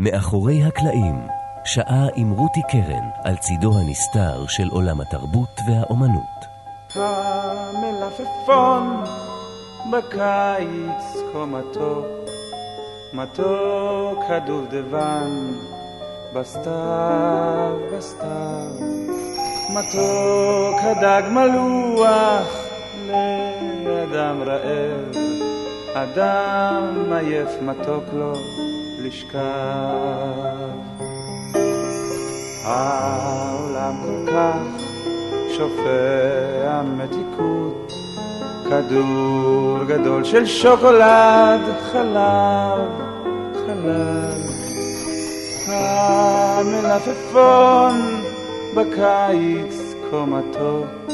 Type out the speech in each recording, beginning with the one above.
מאחורי הקלעים, שעה עם רותי קרן על צידו הנסתר של עולם התרבות והאומנות. המלפפון בקיץ כה מתוק, מתוק הדובדבן בסתיו, בסתיו, מתוק הדג מלוח לאדם רעב, אדם עייף מתוק לו לשכב. העולם כל כך שופע מתיקות, כדור גדול של שוקולד, חלב, חלב. המלפפון בקיץ כה מתוק,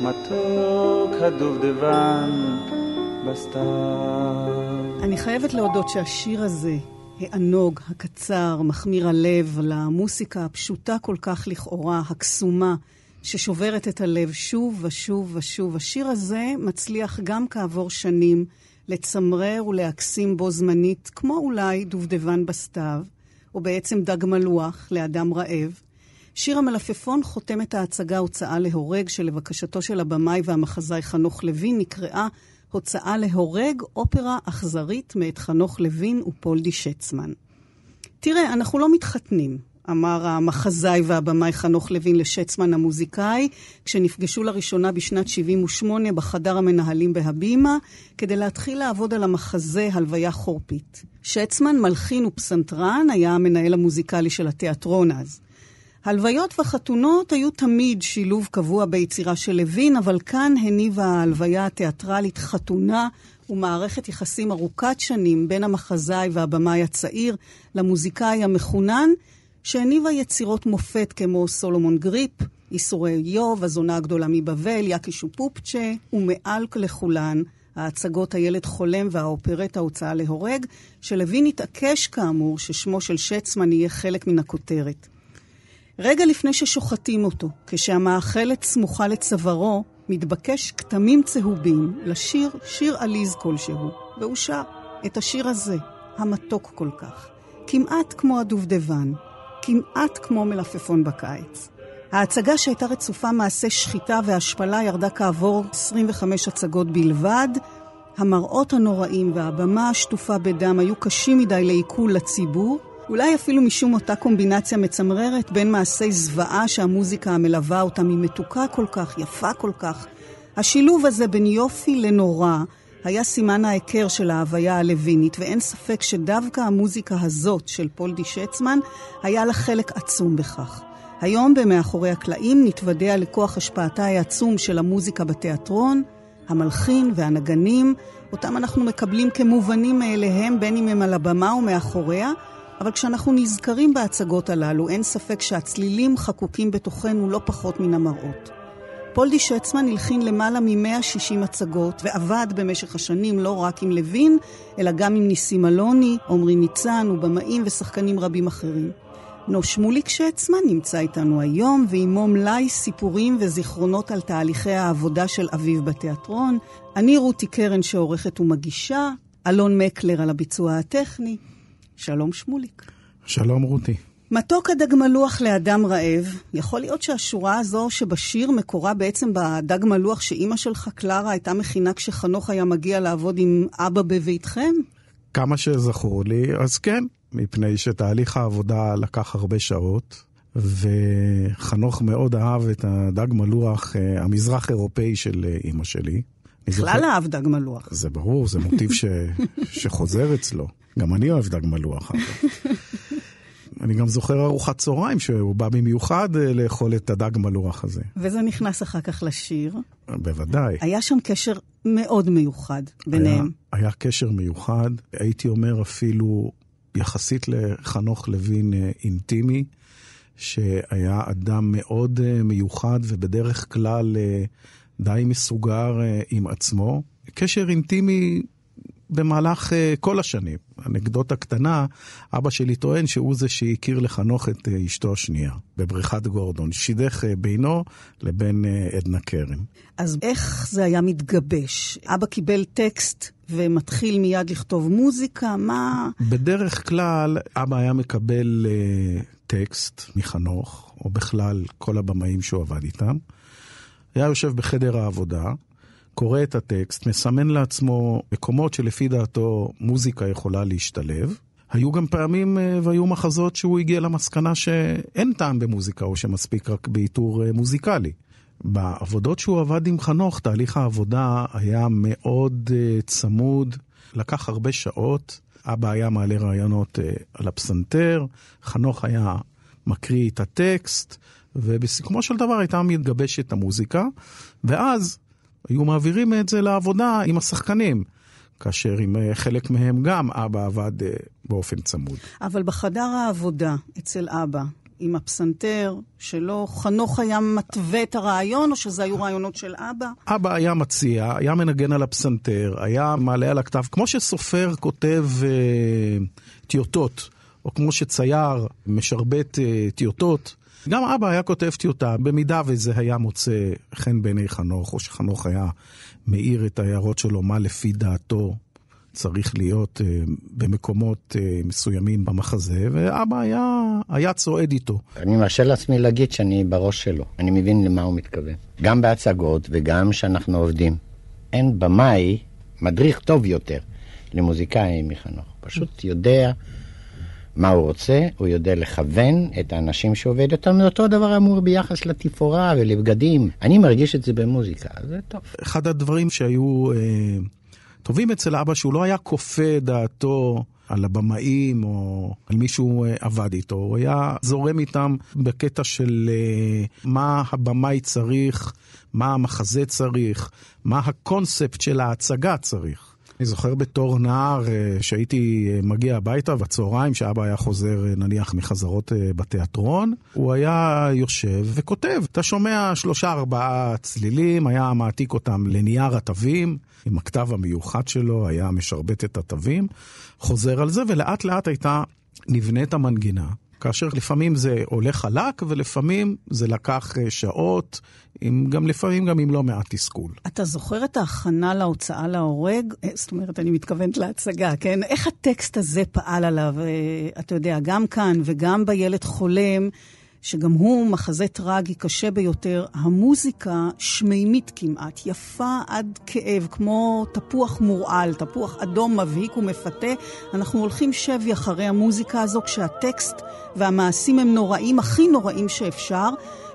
מתוק הדובדבן בסתיו. אני חייבת להודות שהשיר הזה, הענוג, הקצר, מחמיר הלב, למוסיקה הפשוטה כל כך לכאורה, הקסומה, ששוברת את הלב שוב ושוב ושוב. השיר הזה מצליח גם כעבור שנים לצמרר ולהקסים בו זמנית, כמו אולי דובדבן בסתיו, או בעצם דג מלוח לאדם רעב. שיר המלפפון חותם את ההצגה הוצאה להורג, שלבקשתו של הבמאי והמחזאי חנוך לוין נקראה הוצאה להורג, אופרה אכזרית מאת חנוך לוין ופולדי שצמן. תראה, אנחנו לא מתחתנים, אמר המחזאי והבמאי חנוך לוין לשצמן המוזיקאי, כשנפגשו לראשונה בשנת 78 בחדר המנהלים בהבימה, כדי להתחיל לעבוד על המחזה הלוויה חורפית. שצמן, מלחין ופסנתרן, היה המנהל המוזיקלי של התיאטרון אז. הלוויות וחתונות היו תמיד שילוב קבוע ביצירה של לוין, אבל כאן הניבה ההלוויה התיאטרלית חתונה ומערכת יחסים ארוכת שנים בין המחזאי והבמאי הצעיר למוזיקאי המחונן, שהניבה יצירות מופת כמו סולומון גריפ, ייסורי איוב, הזונה הגדולה מבבל, יאקי שופופצ'ה, ומעל לכולן, ההצגות הילד חולם והאופרטה הוצאה להורג, שלוין התעקש כאמור ששמו של שצמן יהיה חלק מן הכותרת. רגע לפני ששוחטים אותו, כשהמאכלת סמוכה לצווארו, מתבקש כתמים צהובים לשיר שיר עליז כלשהו, והוא שר את השיר הזה, המתוק כל כך, כמעט כמו הדובדבן, כמעט כמו מלפפון בקיץ. ההצגה שהייתה רצופה מעשה שחיטה והשפלה ירדה כעבור 25 הצגות בלבד. המראות הנוראים והבמה השטופה בדם היו קשים מדי לעיכול לציבור, אולי אפילו משום אותה קומבינציה מצמררת בין מעשי זוועה שהמוזיקה המלווה אותם היא מתוקה כל כך, יפה כל כך. השילוב הזה בין יופי לנורא היה סימן ההיכר של ההוויה הלווינית, ואין ספק שדווקא המוזיקה הזאת של פולדי שצמן היה לה חלק עצום בכך. היום במאחורי הקלעים נתוודע לכוח השפעתה העצום של המוזיקה בתיאטרון, המלחין והנגנים, אותם אנחנו מקבלים כמובנים מאליהם בין אם הם על הבמה או מאחוריה, אבל כשאנחנו נזכרים בהצגות הללו, אין ספק שהצלילים חקוקים בתוכנו לא פחות מן המראות. פולדי שצמן הלחין למעלה מ-160 הצגות, ועבד במשך השנים לא רק עם לוין, אלא גם עם ניסים אלוני, עמרי ניצן ובמאים ושחקנים רבים אחרים. נו שמוליק שצמן נמצא איתנו היום, ועימו מלאי סיפורים וזיכרונות על תהליכי העבודה של אביו בתיאטרון. אני רותי קרן שעורכת ומגישה, אלון מקלר על הביצוע הטכני. שלום שמוליק. שלום רותי. מתוק הדג מלוח לאדם רעב, יכול להיות שהשורה הזו שבשיר מקורה בעצם בדג מלוח שאימא שלך, קלרה, הייתה מכינה כשחנוך היה מגיע לעבוד עם אבא בביתכם? כמה שזכור לי, אז כן, מפני שתהליך העבודה לקח הרבה שעות, וחנוך מאוד אהב את הדג מלוח אה, המזרח אירופאי של אה, אימא שלי. בכלל אהב דג מלוח. זה ברור, זה מוטיב ש... שחוזר אצלו. גם אני אוהב דג מלוח. אני גם זוכר ארוחת צהריים שהוא בא במיוחד אה, לאכול את הדג מלוח הזה. וזה נכנס אחר כך לשיר. בוודאי. היה שם קשר מאוד מיוחד ביניהם. היה, היה קשר מיוחד, הייתי אומר אפילו יחסית לחנוך לוין אה, אינטימי, שהיה אדם מאוד אה, מיוחד ובדרך כלל די מסוגר עם עצמו. קשר אינטימי במהלך uh, כל השנים. אנקדוטה קטנה, אבא שלי טוען שהוא זה שהכיר לחנוך את uh, אשתו השנייה, בבריכת גורדון. שידך uh, בינו לבין עדנה כרם. אז איך זה היה מתגבש? אבא קיבל טקסט ומתחיל מיד לכתוב מוזיקה? מה... בדרך כלל, אבא היה מקבל uh, טקסט מחנוך, או בכלל כל הבמאים שהוא עבד איתם. היה יושב בחדר העבודה, קורא את הטקסט, מסמן לעצמו מקומות שלפי דעתו מוזיקה יכולה להשתלב. היו גם פעמים אה, והיו מחזות שהוא הגיע למסקנה שאין טעם במוזיקה, או שמספיק רק באיתור אה, מוזיקלי. בעבודות שהוא עבד עם חנוך, תהליך העבודה היה מאוד uh, צמוד, לקח הרבה שעות. אבא היה מעלה רעיונות על הפסנתר, חנוך היה מקריא את הטקסט, ובסיכומו של דבר הייתה מתגבשת המוזיקה, ואז היו מעבירים את זה לעבודה עם השחקנים. כאשר עם אה, חלק מהם גם אבא עבד אה, באופן צמוד. אבל בחדר העבודה אצל אבא, עם הפסנתר שלו, חנוך היה מתווה את הרעיון, או שזה היו רעיונות של אבא? אבא היה מציע, היה מנגן על הפסנתר, היה מעלה על הכתב, כמו שסופר כותב אה, טיוטות, או כמו שצייר משרבט אה, טיוטות. גם אבא היה כותב טיוטה, במידה וזה היה מוצא חן בעיני חנוך, או שחנוך היה מאיר את ההערות שלו, מה לפי דעתו צריך להיות אה, במקומות אה, מסוימים במחזה, ואבא היה, היה צועד איתו. אני מרשה לעצמי להגיד שאני בראש שלו, אני מבין למה הוא מתכוון. גם בהצגות וגם כשאנחנו עובדים. אין במאי מדריך טוב יותר למוזיקאים מחנוך. פשוט יודע מה הוא רוצה, הוא יודע לכוון את האנשים שעובד איתם, זה אותו דבר אמור ביחס לתפאורה ולבגדים. אני מרגיש את זה במוזיקה, זה טוב. אחד הדברים שהיו אה, טובים אצל אבא, שהוא לא היה כופה דעתו על הבמאים או על מי שהוא אה, עבד איתו, הוא היה זורם איתם בקטע של אה, מה הבמאי צריך, מה המחזה צריך, מה הקונספט של ההצגה צריך. אני זוכר בתור נער אה, שהייתי אה, מגיע הביתה בצהריים, שאבא היה חוזר אה, נניח מחזרות בתיאטרון, הוא היה יושב וכותב. אתה שומע שלושה ארבעה צלילים, היה מעתיק אותם לנייר התווים, עם הכתב המיוחד שלו, היה משרבט את התווים, חוזר על זה, ולאט לאט הייתה נבנית המנגינה. כאשר לפעמים זה הולך חלק, ולפעמים זה לקח שעות, עם, גם לפעמים גם עם לא מעט תסכול. אתה זוכר את ההכנה להוצאה להורג? אה, זאת אומרת, אני מתכוונת להצגה, כן? איך הטקסט הזה פעל עליו? אה, אתה יודע, גם כאן וגם בילד חולם, שגם הוא מחזה טרגי קשה ביותר, המוזיקה שמימית כמעט, יפה עד כאב, כמו תפוח מורעל, תפוח אדום מבהיק ומפתה. אנחנו הולכים שבי אחרי המוזיקה הזו כשהטקסט והמעשים הם נוראים, הכי נוראים שאפשר.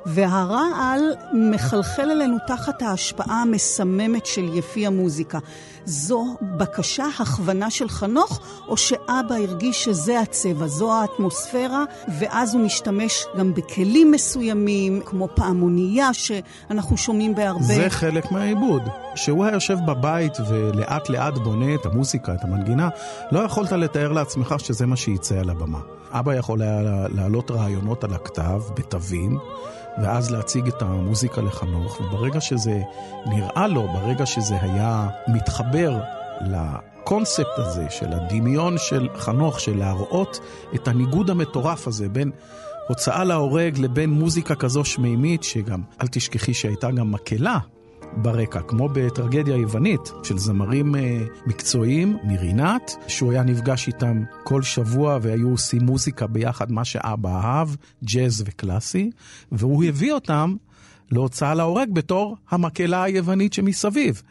והרעל מחלחל אלינו תחת ההשפעה המסממת של יפי המוזיקה. זו בקשה, הכוונה של חנוך, או שאבא הרגיש שזה הצבע, זו האטמוספירה, ואז הוא משתמש גם בכלים מסוימים, כמו פעמונייה שאנחנו שומעים בהרבה. זה חלק מהעיבוד. כשהוא היה יושב בבית ולאט לאט בונה את המוזיקה, את המנגינה, לא יכולת לתאר לעצמך שזה מה שייצא על הבמה. אבא יכול היה להעלות רעיונות על הכתב, בתווים. ואז להציג את המוזיקה לחנוך, וברגע שזה נראה לו, ברגע שזה היה מתחבר לקונספט הזה של הדמיון של חנוך, של להראות את הניגוד המטורף הזה בין הוצאה להורג לבין מוזיקה כזו שמימית, שגם, אל תשכחי שהייתה גם מקהלה ברקע, כמו בטרגדיה היוונית של זמרים אה, מקצועיים מרינת, שהוא היה נפגש איתם כל שבוע והיו עושים מוזיקה ביחד, מה שאבא אהב, ג'אז וקלאסי, והוא הביא אותם להוצאה להורג בתור המקהלה היוונית שמסביב.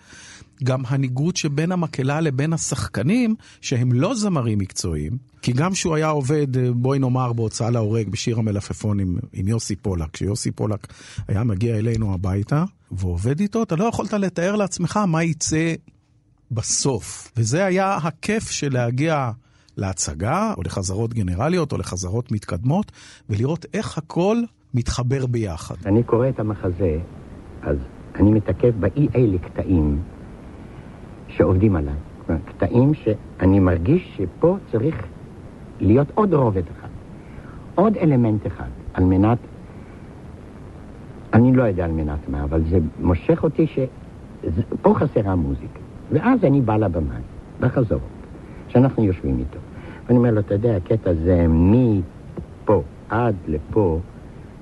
גם הניגוד שבין המקהלה לבין השחקנים, שהם לא זמרים מקצועיים, כי גם שהוא היה עובד, אה, בואי נאמר, בהוצאה להורג בשיר המלפפון עם, עם יוסי פולק, כשיוסי פולק היה מגיע אלינו הביתה ועובד איתו, אתה לא יכולת לתאר לעצמך מה יצא בסוף. וזה היה הכיף של להגיע להצגה, או לחזרות גנרליות, או לחזרות מתקדמות, ולראות איך הכל מתחבר ביחד. אני קורא את המחזה, אז אני מתעכב באי אלה קטעים שעובדים עליי. קטעים שאני מרגיש שפה צריך להיות עוד רובד אחד, עוד אלמנט אחד, על מנת, אני לא יודע על מנת מה, אבל זה מושך אותי שפה חסרה מוזיקה. ואז אני בא לבמה, בחזור, שאנחנו יושבים איתו. ואני אומר לו, אתה יודע, הקטע הזה מפה עד לפה,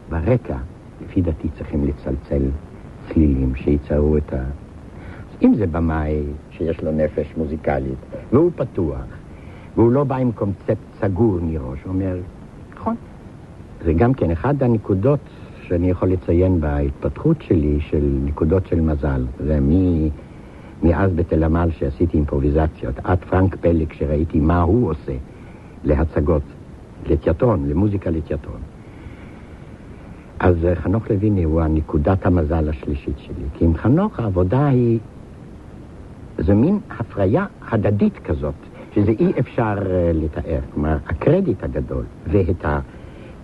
ברקע, לפי דעתי צריכים לצלצל צלילים שיצרו את ה... אם זה במאי שיש לו נפש מוזיקלית, והוא פתוח, והוא לא בא עם קונספט סגור מראש, הוא אומר, נכון. זה גם כן אחד הנקודות שאני יכול לציין בהתפתחות שלי של נקודות של מזל. זה מ... מאז בתל עמל שעשיתי אימפרוביזציות, עד פרנק פלג שראיתי מה הוא עושה להצגות, לתיאטרון, למוזיקה לתיאטרון. אז חנוך לויני הוא הנקודת המזל השלישית שלי. כי עם חנוך העבודה היא... זה מין הפריה הדדית כזאת, שזה אי אפשר uh, לתאר. כלומר, הקרדיט הגדול ואת ה,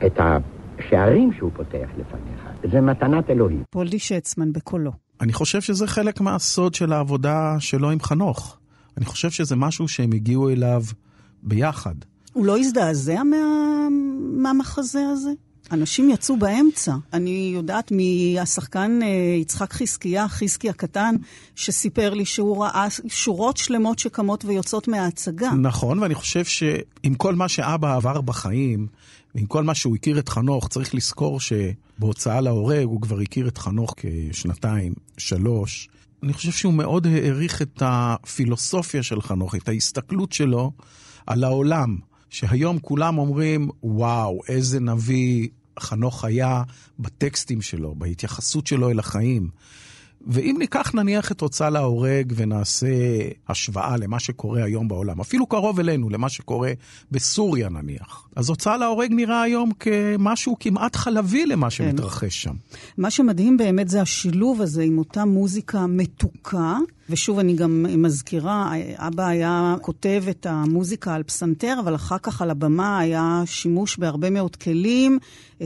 את השערים שהוא פותח לפניך, זה מתנת אלוהים. פולדי שצמן בקולו. אני חושב שזה חלק מהסוד של העבודה שלו עם חנוך. אני חושב שזה משהו שהם הגיעו אליו ביחד. הוא לא הזדעזע מה... מהמחזה הזה? אנשים יצאו באמצע. אני יודעת מהשחקן אה, יצחק חזקיה, חזקי הקטן, שסיפר לי שהוא ראה שורות שלמות שקמות ויוצאות מההצגה. נכון, ואני חושב שעם כל מה שאבא עבר בחיים, ועם כל מה שהוא הכיר את חנוך, צריך לזכור שבהוצאה להורג הוא כבר הכיר את חנוך כשנתיים, שלוש. אני חושב שהוא מאוד העריך את הפילוסופיה של חנוך, את ההסתכלות שלו על העולם. שהיום כולם אומרים, וואו, איזה נביא חנוך היה בטקסטים שלו, בהתייחסות שלו אל החיים. ואם ניקח נניח את הוצאה להורג ונעשה השוואה למה שקורה היום בעולם, אפילו קרוב אלינו, למה שקורה בסוריה נניח, אז הוצאה להורג נראה היום כמשהו כמעט חלבי למה שמתרחש שם. מה שמדהים באמת זה השילוב הזה עם אותה מוזיקה מתוקה. ושוב, אני גם מזכירה, אבא היה כותב את המוזיקה על פסנתר, אבל אחר כך על הבמה היה שימוש בהרבה מאוד כלים,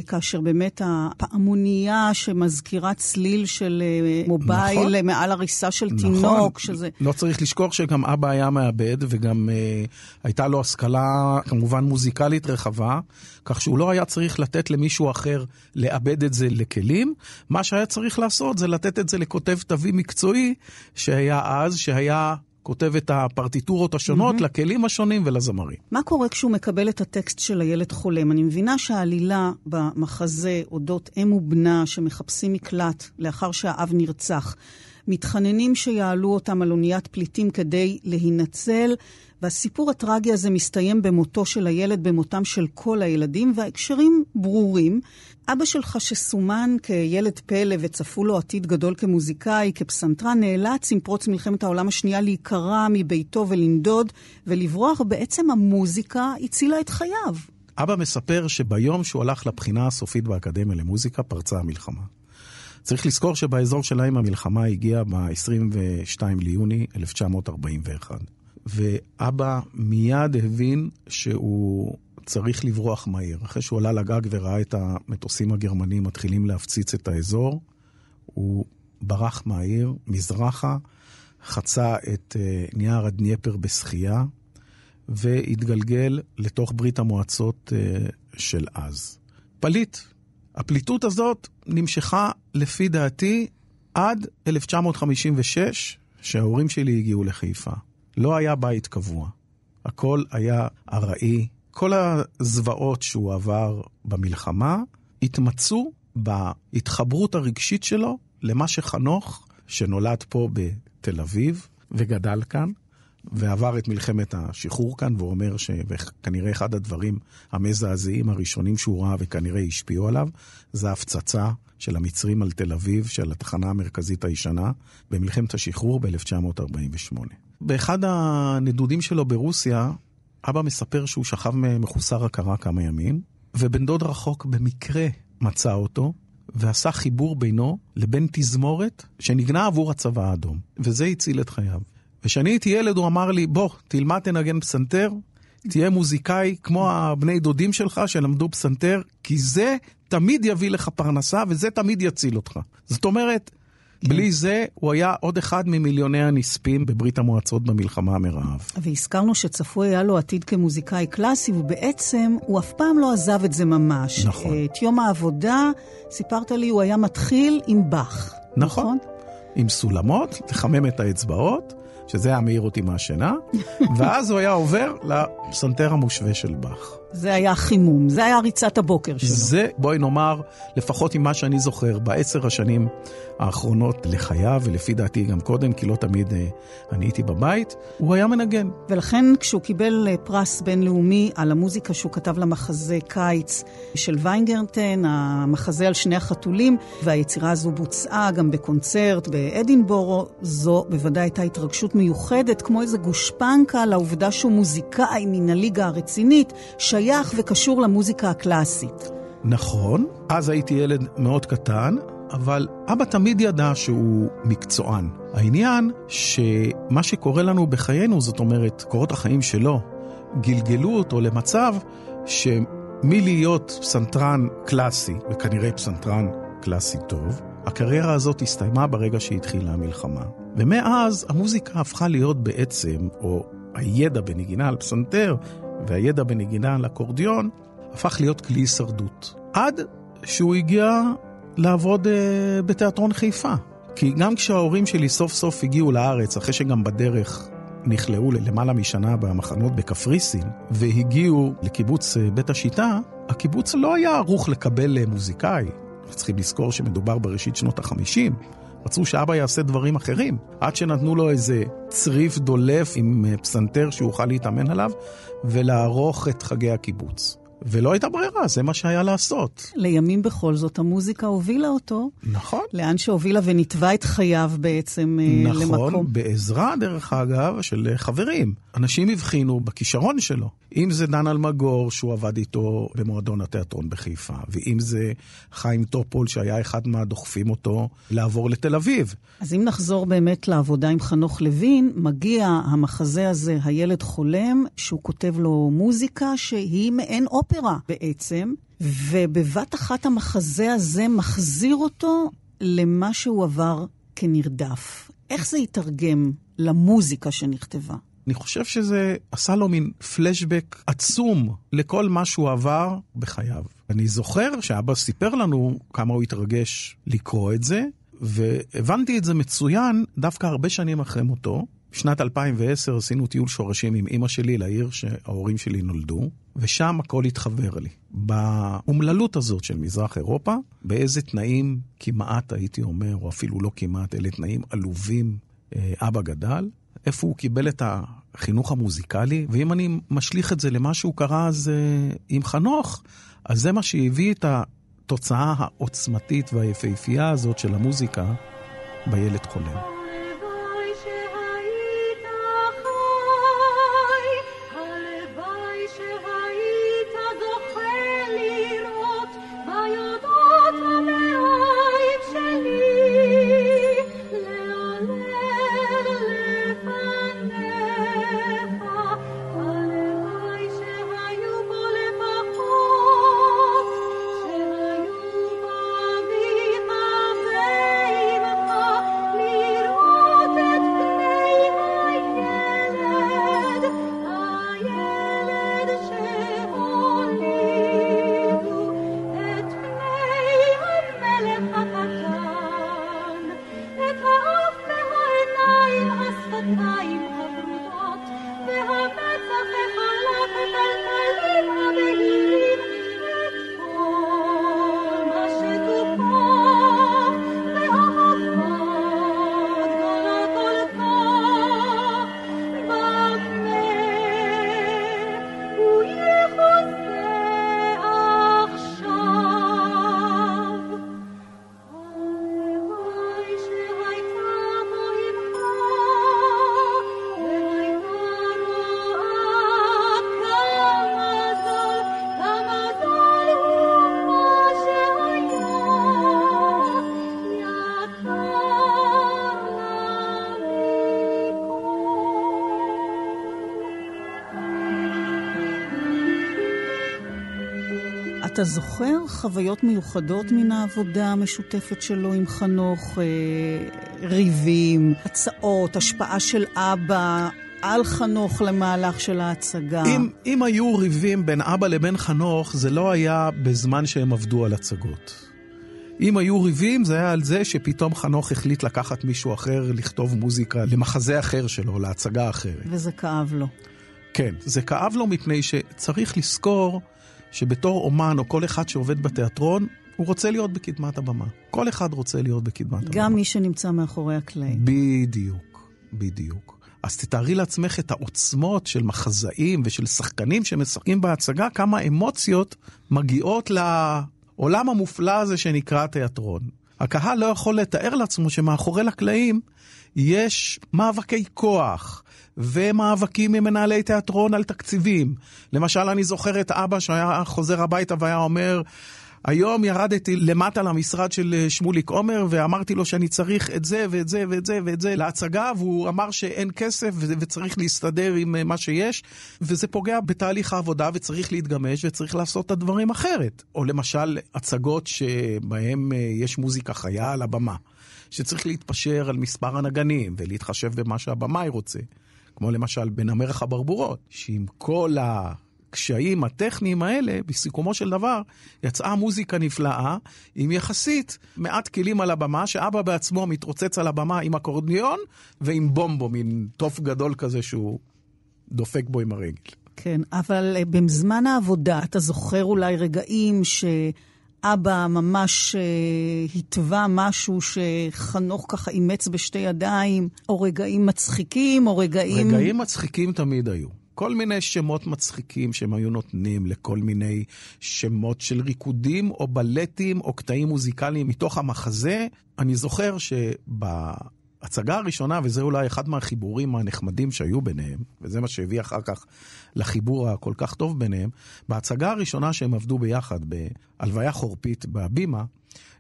כאשר באמת הפעמונייה שמזכירה צליל של אה, מובייל נכון, מעל הריסה של נכון. תינוק, שזה... לא צריך לשכוח שגם אבא היה מעבד, וגם uh, הייתה לו השכלה כמובן מוזיקלית רחבה, כך שהוא לא היה צריך לתת למישהו אחר לעבד את זה לכלים. מה שהיה צריך לעשות זה לתת את זה לכותב תווים מקצועי, שהיה אז, שהיה כותב את הפרטיטורות השונות mm-hmm. לכלים השונים ולזמרים. מה קורה כשהוא מקבל את הטקסט של הילד חולם? אני מבינה שהעלילה במחזה אודות אם ובנה שמחפשים מקלט לאחר שהאב נרצח, מתחננים שיעלו אותם על אוניית פליטים כדי להינצל, והסיפור הטרגי הזה מסתיים במותו של הילד, במותם של כל הילדים, וההקשרים ברורים. אבא שלך שסומן כילד פלא וצפו לו עתיד גדול כמוזיקאי, כפסנתרן, נאלץ עם פרוץ מלחמת העולם השנייה להיקרע מביתו ולנדוד ולברוח, ובעצם המוזיקה הצילה את חייו. אבא מספר שביום שהוא הלך לבחינה הסופית באקדמיה למוזיקה, פרצה המלחמה. צריך לזכור שבאזור שלהם המלחמה הגיעה ב-22 ליוני 1941. ואבא מיד הבין שהוא צריך לברוח מהר. אחרי שהוא עלה לגג וראה את המטוסים הגרמנים מתחילים להפציץ את האזור, הוא ברח מהעיר, מזרחה, חצה את uh, נייר הדניפר בשחייה, והתגלגל לתוך ברית המועצות uh, של אז. פליט. הפליטות הזאת נמשכה, לפי דעתי, עד 1956, שההורים שלי הגיעו לחיפה. לא היה בית קבוע. הכל היה ארעי. כל הזוועות שהוא עבר במלחמה התמצו בהתחברות הרגשית שלו למה שחנוך, שנולד פה בתל אביב וגדל כאן, ועבר את מלחמת השחרור כאן, והוא אומר שכנראה אחד הדברים המזעזעים הראשונים שהוא ראה וכנראה השפיעו עליו, זה ההפצצה של המצרים על תל אביב, של התחנה המרכזית הישנה, במלחמת השחרור ב-1948. באחד הנדודים שלו ברוסיה, אבא מספר שהוא שכב מחוסר הכרה כמה ימים, ובן דוד רחוק במקרה מצא אותו, ועשה חיבור בינו לבין תזמורת שנגנה עבור הצבא האדום, וזה הציל את חייו. וכשאני הייתי ילד הוא אמר לי, בוא, תלמד תנגן פסנתר, תהיה מוזיקאי כמו הבני דודים שלך שלמדו פסנתר, כי זה תמיד יביא לך פרנסה וזה תמיד יציל אותך. זאת אומרת, כן. בלי זה, הוא היה עוד אחד ממיליוני הנספים בברית המועצות במלחמה מרעב. והזכרנו שצפוי היה לו עתיד כמוזיקאי קלאסי, ובעצם הוא אף פעם לא עזב את זה ממש. נכון. את יום העבודה, סיפרת לי, הוא היה מתחיל עם באך. נכון. נכון? עם סולמות, לחמם את האצבעות. שזה היה מעיר אותי מהשינה, ואז הוא היה עובר לפסנתר המושווה של באך. זה היה חימום, זה היה ריצת הבוקר שלו. זה, בואי נאמר, לפחות ממה שאני זוכר, בעשר השנים האחרונות לחייו, ולפי דעתי גם קודם, כי לא תמיד אה, אני הייתי בבית, הוא היה מנגן. ולכן כשהוא קיבל אה, פרס בינלאומי על המוזיקה שהוא כתב למחזה קיץ של ויינגרטן, המחזה על שני החתולים, והיצירה הזו בוצעה גם בקונצרט באדינבורו, זו בוודאי הייתה התרגשות מיוחדת, כמו איזה גושפנקה לעובדה שהוא מוזיקאי מן הליגה הרצינית, שייך וקשור למוזיקה הקלאסית. נכון, אז הייתי ילד מאוד קטן, אבל אבא תמיד ידע שהוא מקצוען. העניין שמה שקורה לנו בחיינו, זאת אומרת, קורות החיים שלו, גלגלו אותו למצב שמלהיות פסנתרן קלאסי, וכנראה פסנתרן קלאסי טוב, הקריירה הזאת הסתיימה ברגע שהתחילה המלחמה. ומאז המוזיקה הפכה להיות בעצם, או הידע בנגינה על פסנתר והידע בנגינה על אקורדיון, הפך להיות כלי הישרדות. עד שהוא הגיע לעבוד uh, בתיאטרון חיפה. כי גם כשההורים שלי סוף סוף הגיעו לארץ, אחרי שגם בדרך נכלאו ללמעלה משנה במחנות בקפריסין, והגיעו לקיבוץ uh, בית השיטה, הקיבוץ לא היה ערוך לקבל uh, מוזיקאי. צריכים לזכור שמדובר בראשית שנות החמישים. רצו שאבא יעשה דברים אחרים, עד שנתנו לו איזה צריף דולף עם פסנתר שיוכל להתאמן עליו ולערוך את חגי הקיבוץ. ולא הייתה ברירה, זה מה שהיה לעשות. לימים בכל זאת המוזיקה הובילה אותו. נכון. לאן שהובילה ונתבע את חייו בעצם נכון, למקום. נכון, בעזרה, דרך אגב, של חברים. אנשים הבחינו בכישרון שלו. אם זה דן אלמגור, שהוא עבד איתו במועדון התיאטרון בחיפה, ואם זה חיים טופול, שהיה אחד מהדוחפים אותו לעבור לתל אביב. אז אם נחזור באמת לעבודה עם חנוך לוין, מגיע המחזה הזה, הילד חולם, שהוא כותב לו מוזיקה שהיא מעין אופרה בעצם, ובבת אחת המחזה הזה מחזיר אותו למה שהוא עבר כנרדף. איך זה יתרגם למוזיקה שנכתבה? אני חושב שזה עשה לו מין פלשבק עצום לכל מה שהוא עבר בחייו. אני זוכר שאבא סיפר לנו כמה הוא התרגש לקרוא את זה, והבנתי את זה מצוין דווקא הרבה שנים אחרי מותו. בשנת 2010 עשינו טיול שורשים עם אימא שלי לעיר שההורים שלי נולדו, ושם הכל התחבר לי. באומללות הזאת של מזרח אירופה, באיזה תנאים כמעט, הייתי אומר, או אפילו לא כמעט, אלה תנאים עלובים, אה, אבא גדל, איפה הוא קיבל את החינוך המוזיקלי, ואם אני משליך את זה למה שהוא קרא אז uh, עם חנוך, אז זה מה שהביא את התוצאה העוצמתית והיפהפייה הזאת של המוזיקה בילד חולם. אתה זוכר חוויות מיוחדות מן העבודה המשותפת שלו עם חנוך? אה, ריבים, הצעות, השפעה של אבא על חנוך למהלך של ההצגה? אם, אם היו ריבים בין אבא לבין חנוך, זה לא היה בזמן שהם עבדו על הצגות. אם היו ריבים, זה היה על זה שפתאום חנוך החליט לקחת מישהו אחר לכתוב מוזיקה למחזה אחר שלו, להצגה אחרת. וזה כאב לו. כן, זה כאב לו מפני שצריך לזכור שבתור אומן או כל אחד שעובד בתיאטרון, הוא רוצה להיות בקדמת הבמה. כל אחד רוצה להיות בקדמת הבמה. גם מי שנמצא מאחורי הקלעים. בדיוק, בדיוק. אז תתארי לעצמך את העוצמות של מחזאים ושל שחקנים שמשחקים בהצגה, כמה אמוציות מגיעות לעולם המופלא הזה שנקרא תיאטרון. הקהל לא יכול לתאר לעצמו שמאחורי לקלעים יש מאבקי כוח ומאבקים עם מנהלי תיאטרון על תקציבים. למשל, אני זוכר את אבא שהיה חוזר הביתה והיה אומר, היום ירדתי למטה למשרד של אה, שמוליק עומר ואמרתי לו שאני צריך את זה ואת זה ואת זה ואת זה להצגה, והוא אמר שאין כסף וצריך להסתדר עם אה, מה שיש, וזה פוגע בתהליך העבודה וצריך להתגמש וצריך לעשות את הדברים אחרת. או למשל, הצגות שבהן אה, יש מוזיקה חיה על הבמה, שצריך להתפשר על מספר הנגנים ולהתחשב במה שהבמאי רוצה. כמו למשל בין המרח הברבורות, שעם כל. הקשיים הטכניים האלה, בסיכומו של דבר, יצאה מוזיקה נפלאה, עם יחסית מעט כלים על הבמה, שאבא בעצמו מתרוצץ על הבמה עם אקורדיון ועם בומבו, מין תוף גדול כזה שהוא דופק בו עם הרגל. כן, אבל אה, בזמן העבודה, אתה זוכר אולי רגעים ש... אבא ממש uh, התווה משהו שחנוך ככה אימץ בשתי ידיים, או רגעים מצחיקים, או רגעים... רגעים מצחיקים תמיד היו. כל מיני שמות מצחיקים שהם היו נותנים לכל מיני שמות של ריקודים או בלטים או קטעים מוזיקליים מתוך המחזה. אני זוכר שבהצגה הראשונה, וזה אולי אחד מהחיבורים הנחמדים שהיו ביניהם, וזה מה שהביא אחר כך לחיבור הכל כך טוב ביניהם, בהצגה הראשונה שהם עבדו ביחד, בהלוויה חורפית בהבימה,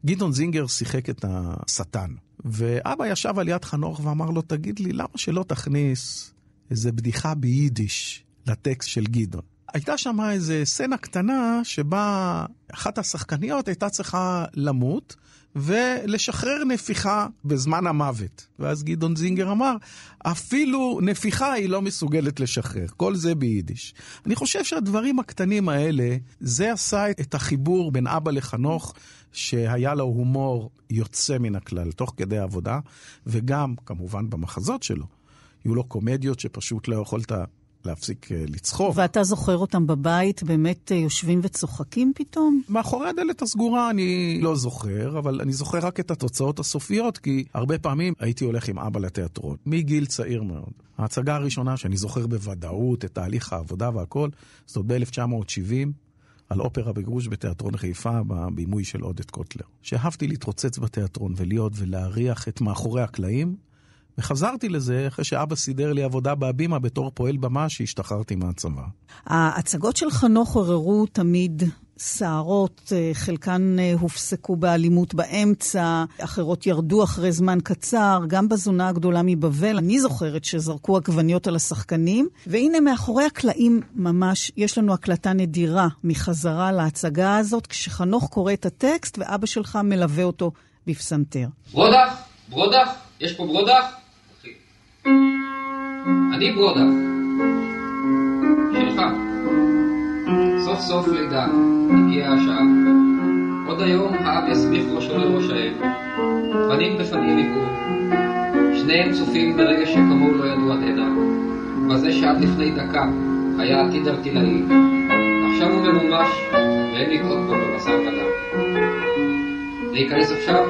גדעון זינגר שיחק את השטן. ואבא ישב על יד חנוך ואמר לו, תגיד לי, למה שלא תכניס איזה בדיחה ביידיש לטקסט של גדעון. הייתה שם איזה סצנה קטנה שבה אחת השחקניות הייתה צריכה למות ולשחרר נפיחה בזמן המוות. ואז גדעון זינגר אמר, אפילו נפיחה היא לא מסוגלת לשחרר, כל זה ביידיש. אני חושב שהדברים הקטנים האלה, זה עשה את החיבור בין אבא לחנוך, שהיה לו הומור יוצא מן הכלל תוך כדי עבודה, וגם כמובן במחזות שלו. היו לו קומדיות שפשוט לא יכולת להפסיק אה, לצחוק. ואתה זוכר אותם בבית באמת אה, יושבים וצוחקים פתאום? מאחורי הדלת הסגורה אני לא זוכר, אבל אני זוכר רק את התוצאות הסופיות, כי הרבה פעמים הייתי הולך עם אבא לתיאטרון, מגיל צעיר מאוד. ההצגה הראשונה שאני זוכר בוודאות את תהליך העבודה והכל, זאת ב-1970. על אופרה בגרוש בתיאטרון חיפה, בבימוי של עודד קוטלר. שאהבתי להתרוצץ בתיאטרון ולהיות ולהריח את מאחורי הקלעים, וחזרתי לזה אחרי שאבא סידר לי עבודה בהבימה בתור פועל במה שהשתחררתי מהצבא. ההצגות של חנוך עוררו תמיד סערות, אה, חלקן אה, הופסקו באלימות באמצע, אחרות ירדו אחרי זמן קצר, גם בזונה הגדולה מבבל. אני זוכרת שזרקו עגבניות על השחקנים, והנה מאחורי הקלעים ממש יש לנו הקלטה נדירה מחזרה להצגה הזאת, כשחנוך קורא את הטקסט ואבא שלך מלווה אותו בפסנתר. ברודח, ברודח, יש פה ברודח? אני ברודה. שלך. סוף סוף לידה, הגיעה השעה. עוד היום האב יסמיך ראשו לראש האם. פנים בפנים יקרו. שניהם צופים ברגע שכמוהו לא ידעו עד עדה. בזה שעד לפני דקה היה עתיד ארטילאי. עכשיו הוא ממומש, ואין לקרות בו בבשר ודם. להיכנס עכשיו?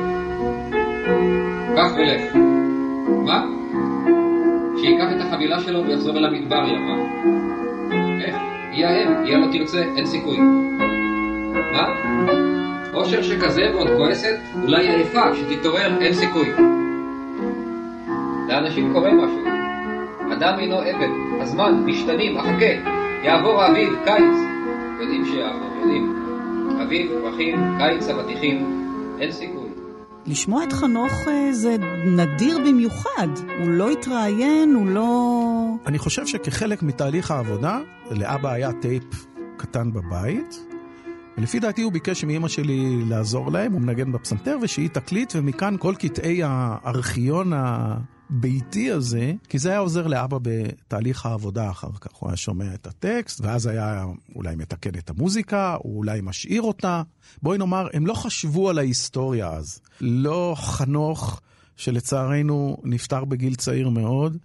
קח ולך. מה? שייקח את החבילה שלו ויחזור אל המדבר, היא אמרה. איך? היא האם, היא הלא תרצה, אין סיכוי. מה? אושר שכזה ועוד כועסת, אולי עייפה, כשתתעורר, אין סיכוי. לאנשים קורה משהו. אדם אינו עבד, הזמן, משתנים, החכה, יעבור האביב, קיץ. יודעים שיעבור, יודעים. אביב, פרחים, קיץ אבטיחים, אין סיכוי. לשמוע את חנוך אה, זה נדיר במיוחד. הוא לא התראיין, הוא לא... אני חושב שכחלק מתהליך העבודה, לאבא היה טייפ קטן בבית, ולפי דעתי הוא ביקש מאמא שלי לעזור להם, הוא מנגן בפסנתר, ושהיא תקליט, ומכאן כל קטעי הארכיון הביתי הזה, כי זה היה עוזר לאבא בתהליך העבודה אחר כך. הוא היה שומע את הטקסט, ואז היה אולי מתקן את המוזיקה, או אולי משאיר אותה. בואי נאמר, הם לא חשבו על ההיסטוריה אז. לא חנוך, שלצערנו נפטר בגיל צעיר מאוד,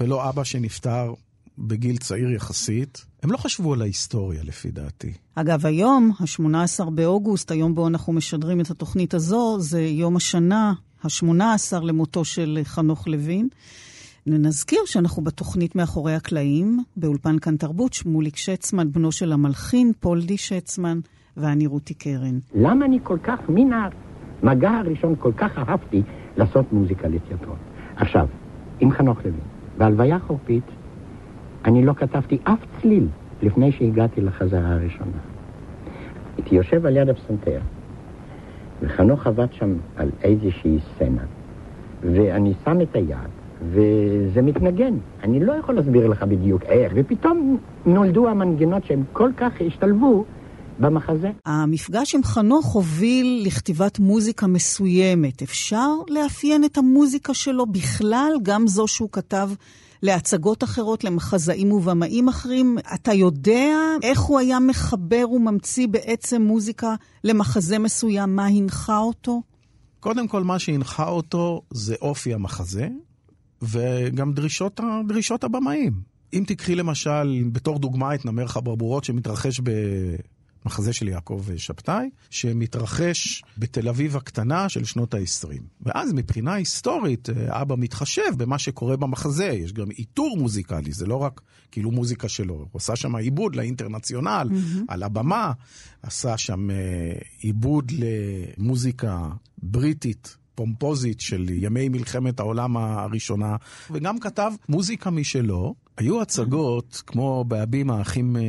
ולא אבא שנפטר בגיל צעיר יחסית. הם לא חשבו על ההיסטוריה, לפי דעתי. אגב, היום, ה-18 באוגוסט, היום בו אנחנו משדרים את התוכנית הזו, זה יום השנה ה-18 למותו של חנוך לוין. נזכיר שאנחנו בתוכנית מאחורי הקלעים, באולפן כאן תרבות, שמוליק שצמן, בנו של המלחין, פולדי שצמן, ואני רותי קרן. למה אני כל כך, מן המגע הראשון, כל כך אהבתי לעשות מוזיקה לתיאטרון? עכשיו, עם חנוך לוין, בהלוויה חורפית, אני לא כתבתי אף צליל לפני שהגעתי לחזרה הראשונה. הייתי יושב על יד הפסנתר, וחנוך עבד שם על איזושהי סצנה, ואני שם את היד, וזה מתנגן. אני לא יכול להסביר לך בדיוק איך, ופתאום נולדו המנגנות שהם כל כך השתלבו במחזה. המפגש עם חנוך הוביל לכתיבת מוזיקה מסוימת. אפשר לאפיין את המוזיקה שלו בכלל, גם זו שהוא כתב להצגות אחרות, למחזאים ובמאים אחרים. אתה יודע איך הוא היה מחבר וממציא בעצם מוזיקה למחזה מסוים? מה הנחה אותו? קודם כל, מה שהנחה אותו זה אופי המחזה, וגם דרישות, דרישות הבמאים. אם תקחי למשל, בתור דוגמה, את נמר חברבורות שמתרחש ב... מחזה של יעקב שבתאי, שמתרחש בתל אביב הקטנה של שנות ה-20. ואז מבחינה היסטורית, אה, אבא מתחשב במה שקורה במחזה. יש גם איתור מוזיקלי, זה לא רק כאילו מוזיקה שלו. הוא עשה שם עיבוד לאינטרנציונל, mm-hmm. על הבמה, עשה שם אה, עיבוד למוזיקה בריטית. פומפוזית של ימי מלחמת העולם הראשונה, וגם כתב מוזיקה משלו. היו הצגות, כמו באבים האחים אה,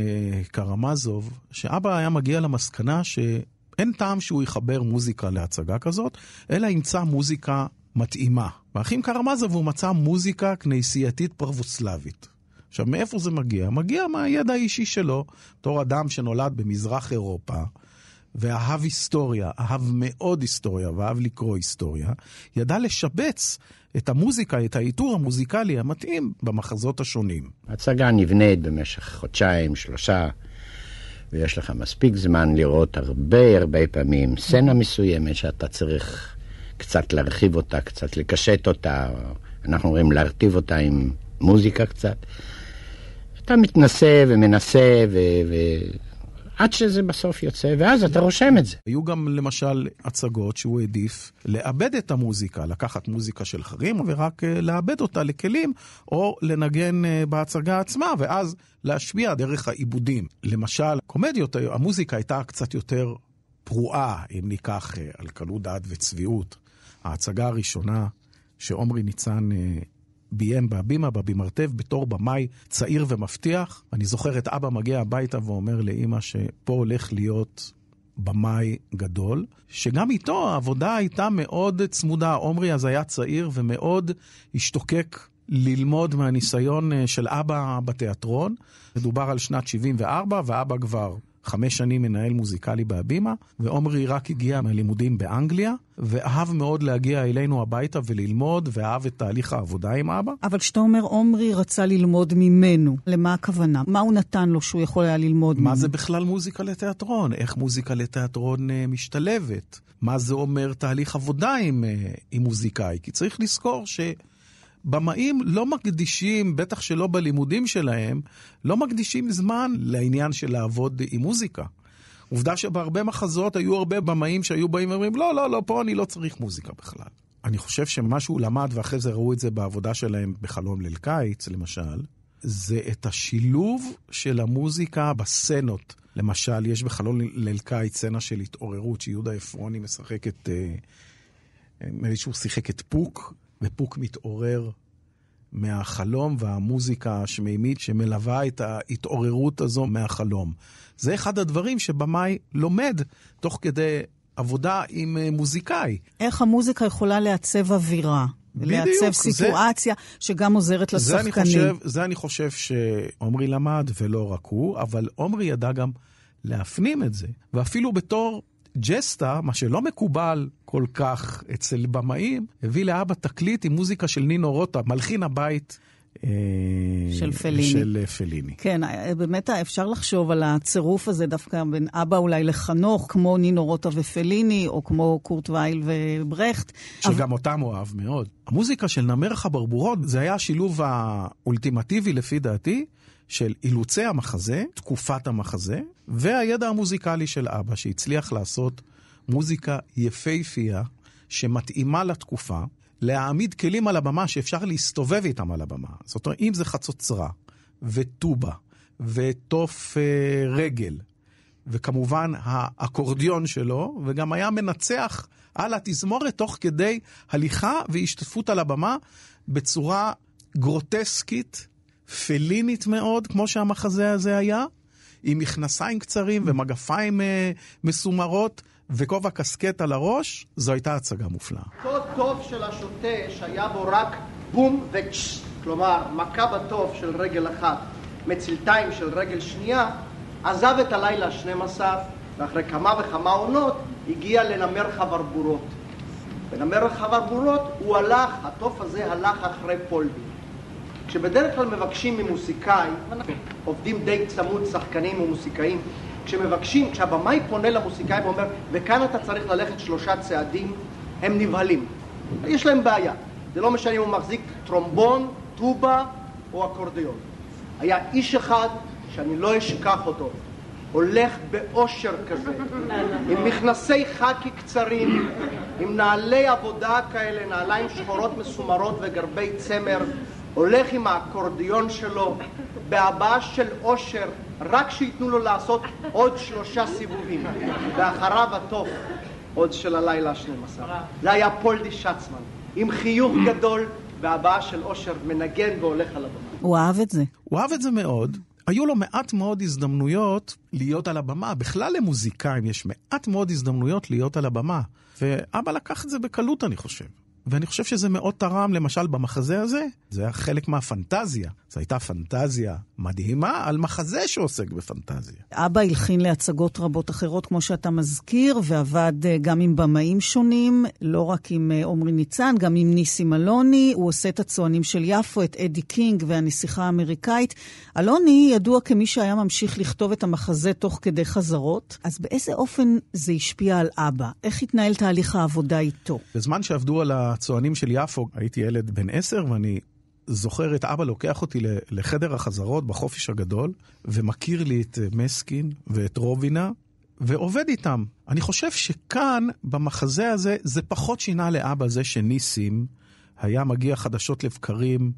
קרמזוב, שאבא היה מגיע למסקנה שאין טעם שהוא יחבר מוזיקה להצגה כזאת, אלא ימצא מוזיקה מתאימה. באחים קרמזוב הוא מצא מוזיקה כנסייתית פרבוסלבית. עכשיו, מאיפה זה מגיע? מגיע מהידע האישי שלו, בתור אדם שנולד במזרח אירופה, ואהב היסטוריה, אהב מאוד היסטוריה ואהב לקרוא היסטוריה, ידע לשבץ את המוזיקה, את העיטור המוזיקלי המתאים במחזות השונים. הצגה נבנית במשך חודשיים, שלושה, ויש לך מספיק זמן לראות הרבה הרבה פעמים סצנה מסוימת שאתה צריך קצת להרחיב אותה, קצת לקשט אותה, אנחנו אומרים להרטיב אותה עם מוזיקה קצת. אתה מתנסה ומנסה ו... עד שזה בסוף יוצא, ואז אתה רושם את זה. היו גם למשל הצגות שהוא העדיף לאבד את המוזיקה, לקחת מוזיקה של אחרים ורק אה, לאבד אותה לכלים, או לנגן אה, בהצגה עצמה, ואז להשפיע דרך העיבודים. למשל, קומדיות, המוזיקה הייתה קצת יותר פרועה, אם ניקח אה, על קלות דעת וצביעות. ההצגה הראשונה שעומרי ניצן ביים בהבימה, בבימרתב, בתור במאי צעיר ומבטיח. אני זוכר את אבא מגיע הביתה ואומר לאימא שפה הולך להיות במאי גדול, שגם איתו העבודה הייתה מאוד צמודה. עומרי אז היה צעיר ומאוד השתוקק ללמוד מהניסיון אה, של אבא בתיאטרון. מדובר על שנת 74, ואבא כבר חמש שנים מנהל מוזיקלי בהבימה, ועומרי רק הגיע מהלימודים באנגליה, ואהב מאוד להגיע אלינו הביתה וללמוד, ואהב את תהליך העבודה עם אבא. אבל כשאתה אומר עומרי רצה ללמוד ממנו, למה הכוונה? מה הוא נתן לו שהוא יכול היה ללמוד ממנו? מה זה בכלל מוזיקה לתיאטרון? איך מוזיקה לתיאטרון uh, משתלבת? מה זה אומר תהליך עבודה עם, uh, עם מוזיקאי? כי צריך לזכור ש... במאים לא מקדישים, בטח שלא בלימודים שלהם, לא מקדישים זמן לעניין של לעבוד עם מוזיקה. עובדה שבהרבה מחזות היו הרבה במאים שהיו באים ואומרים, לא, לא, לא, פה אני לא צריך מוזיקה בכלל. אני חושב שמה שהוא למד, ואחרי זה ראו את זה בעבודה שלהם בחלום ליל קיץ, למשל, זה את השילוב של המוזיקה בסצנות. למשל, יש בחלום ליל קיץ סצנה של התעוררות, שיהודה עפרוני משחק את... אה, נדמה לי שהוא שיחק את פוק, ופוק מתעורר מהחלום והמוזיקה השמימית שמלווה את ההתעוררות הזו מהחלום. זה אחד הדברים שבמאי לומד תוך כדי עבודה עם אה, מוזיקאי. איך המוזיקה יכולה לעצב אווירה. בדיוק. לעצב סיטואציה זה, שגם עוזרת לשחקנים. זה אני חושב, זה אני חושב שעומרי למד, ולא רק הוא, אבל עומרי ידע גם להפנים את זה. ואפילו בתור ג'סטה, מה שלא מקובל כל כך אצל במאים, הביא לאבא תקליט עם מוזיקה של נינו רוטה, מלחין הבית. אה, של פליני. של אה, פליני. כן, באמת אפשר לחשוב על הצירוף הזה דווקא בין אבא אולי לחנוך, כמו נינו רוטה ופליני, או כמו קורט וייל וברכט. שגם אבל... אותם הוא אהב מאוד. המוזיקה של נמר חברבורות, זה היה השילוב האולטימטיבי לפי דעתי. של אילוצי המחזה, תקופת המחזה, והידע המוזיקלי של אבא, שהצליח לעשות מוזיקה יפהפייה, שמתאימה לתקופה, להעמיד כלים על הבמה שאפשר להסתובב איתם על הבמה. זאת אומרת, אם זה חצוצרה, וטובה, ותוף אה, רגל, וכמובן האקורדיון שלו, וגם היה מנצח על התזמורת תוך כדי הליכה והשתתפות על הבמה בצורה גרוטסקית, פלינית מאוד, כמו שהמחזה הזה היה, עם מכנסיים קצרים ומגפיים אה, מסומרות. וכובע קסקט על הראש, זו הייתה הצגה מופלאה. אותו טוב של השוטה שהיה בו רק בום וצ'ס, כלומר מכה בטוב של רגל אחת, מצלתיים של רגל שנייה, עזב את הלילה ה-12, ואחרי כמה וכמה עונות הגיע לנמר חברבורות. בנמר חברבורות הוא הלך, התוף הזה הלך אחרי פולבי. כשבדרך כלל מבקשים ממוסיקאי, עובדים די צמוד, שחקנים ומוסיקאים, כשמבקשים, כשהבמאי פונה למוסיקאי ואומר, וכאן אתה צריך ללכת שלושה צעדים, הם נבהלים. יש להם בעיה. זה לא משנה אם הוא מחזיק טרומבון, טובה או אקורדיון. היה איש אחד שאני לא אשכח אותו, הולך באושר כזה, עם מכנסי חאקי קצרים, עם נעלי עבודה כאלה, נעליים שחורות מסומרות וגרבי צמר, הולך עם האקורדיון שלו, בהבעה של אושר, רק שייתנו לו לעשות עוד שלושה סיבובים, ואחריו התוף עוד של הלילה ה-12. זה היה פולדי שצמן, עם חיוך גדול והבעה של אושר, מנגן והולך על הבמה. הוא אהב את זה. הוא אהב את זה מאוד. היו לו מעט מאוד הזדמנויות להיות על הבמה. בכלל למוזיקאים יש מעט מאוד הזדמנויות להיות על הבמה. ואבא לקח את זה בקלות, אני חושב. ואני חושב שזה מאוד תרם, למשל, במחזה הזה, זה היה חלק מהפנטזיה. זו הייתה פנטזיה מדהימה על מחזה שעוסק בפנטזיה. אבא הלחין להצגות רבות אחרות, כמו שאתה מזכיר, ועבד אה, גם עם במאים שונים, לא רק עם אה, עמרי ניצן, גם עם ניסים אלוני. הוא עושה את הצוענים של יפו, את אדי קינג והנסיכה האמריקאית. אלוני ידוע כמי שהיה ממשיך לכתוב את המחזה תוך כדי חזרות. אז באיזה אופן זה השפיע על אבא? איך התנהל תהליך העבודה איתו? בזמן שעבדו על הצוענים של יפו, הייתי ילד בן עשר, ואני זוכר את אבא לוקח אותי לחדר החזרות בחופש הגדול, ומכיר לי את מסקין ואת רובינה, ועובד איתם. אני חושב שכאן, במחזה הזה, זה פחות שינה לאבא זה שניסים היה מגיע חדשות לבקרים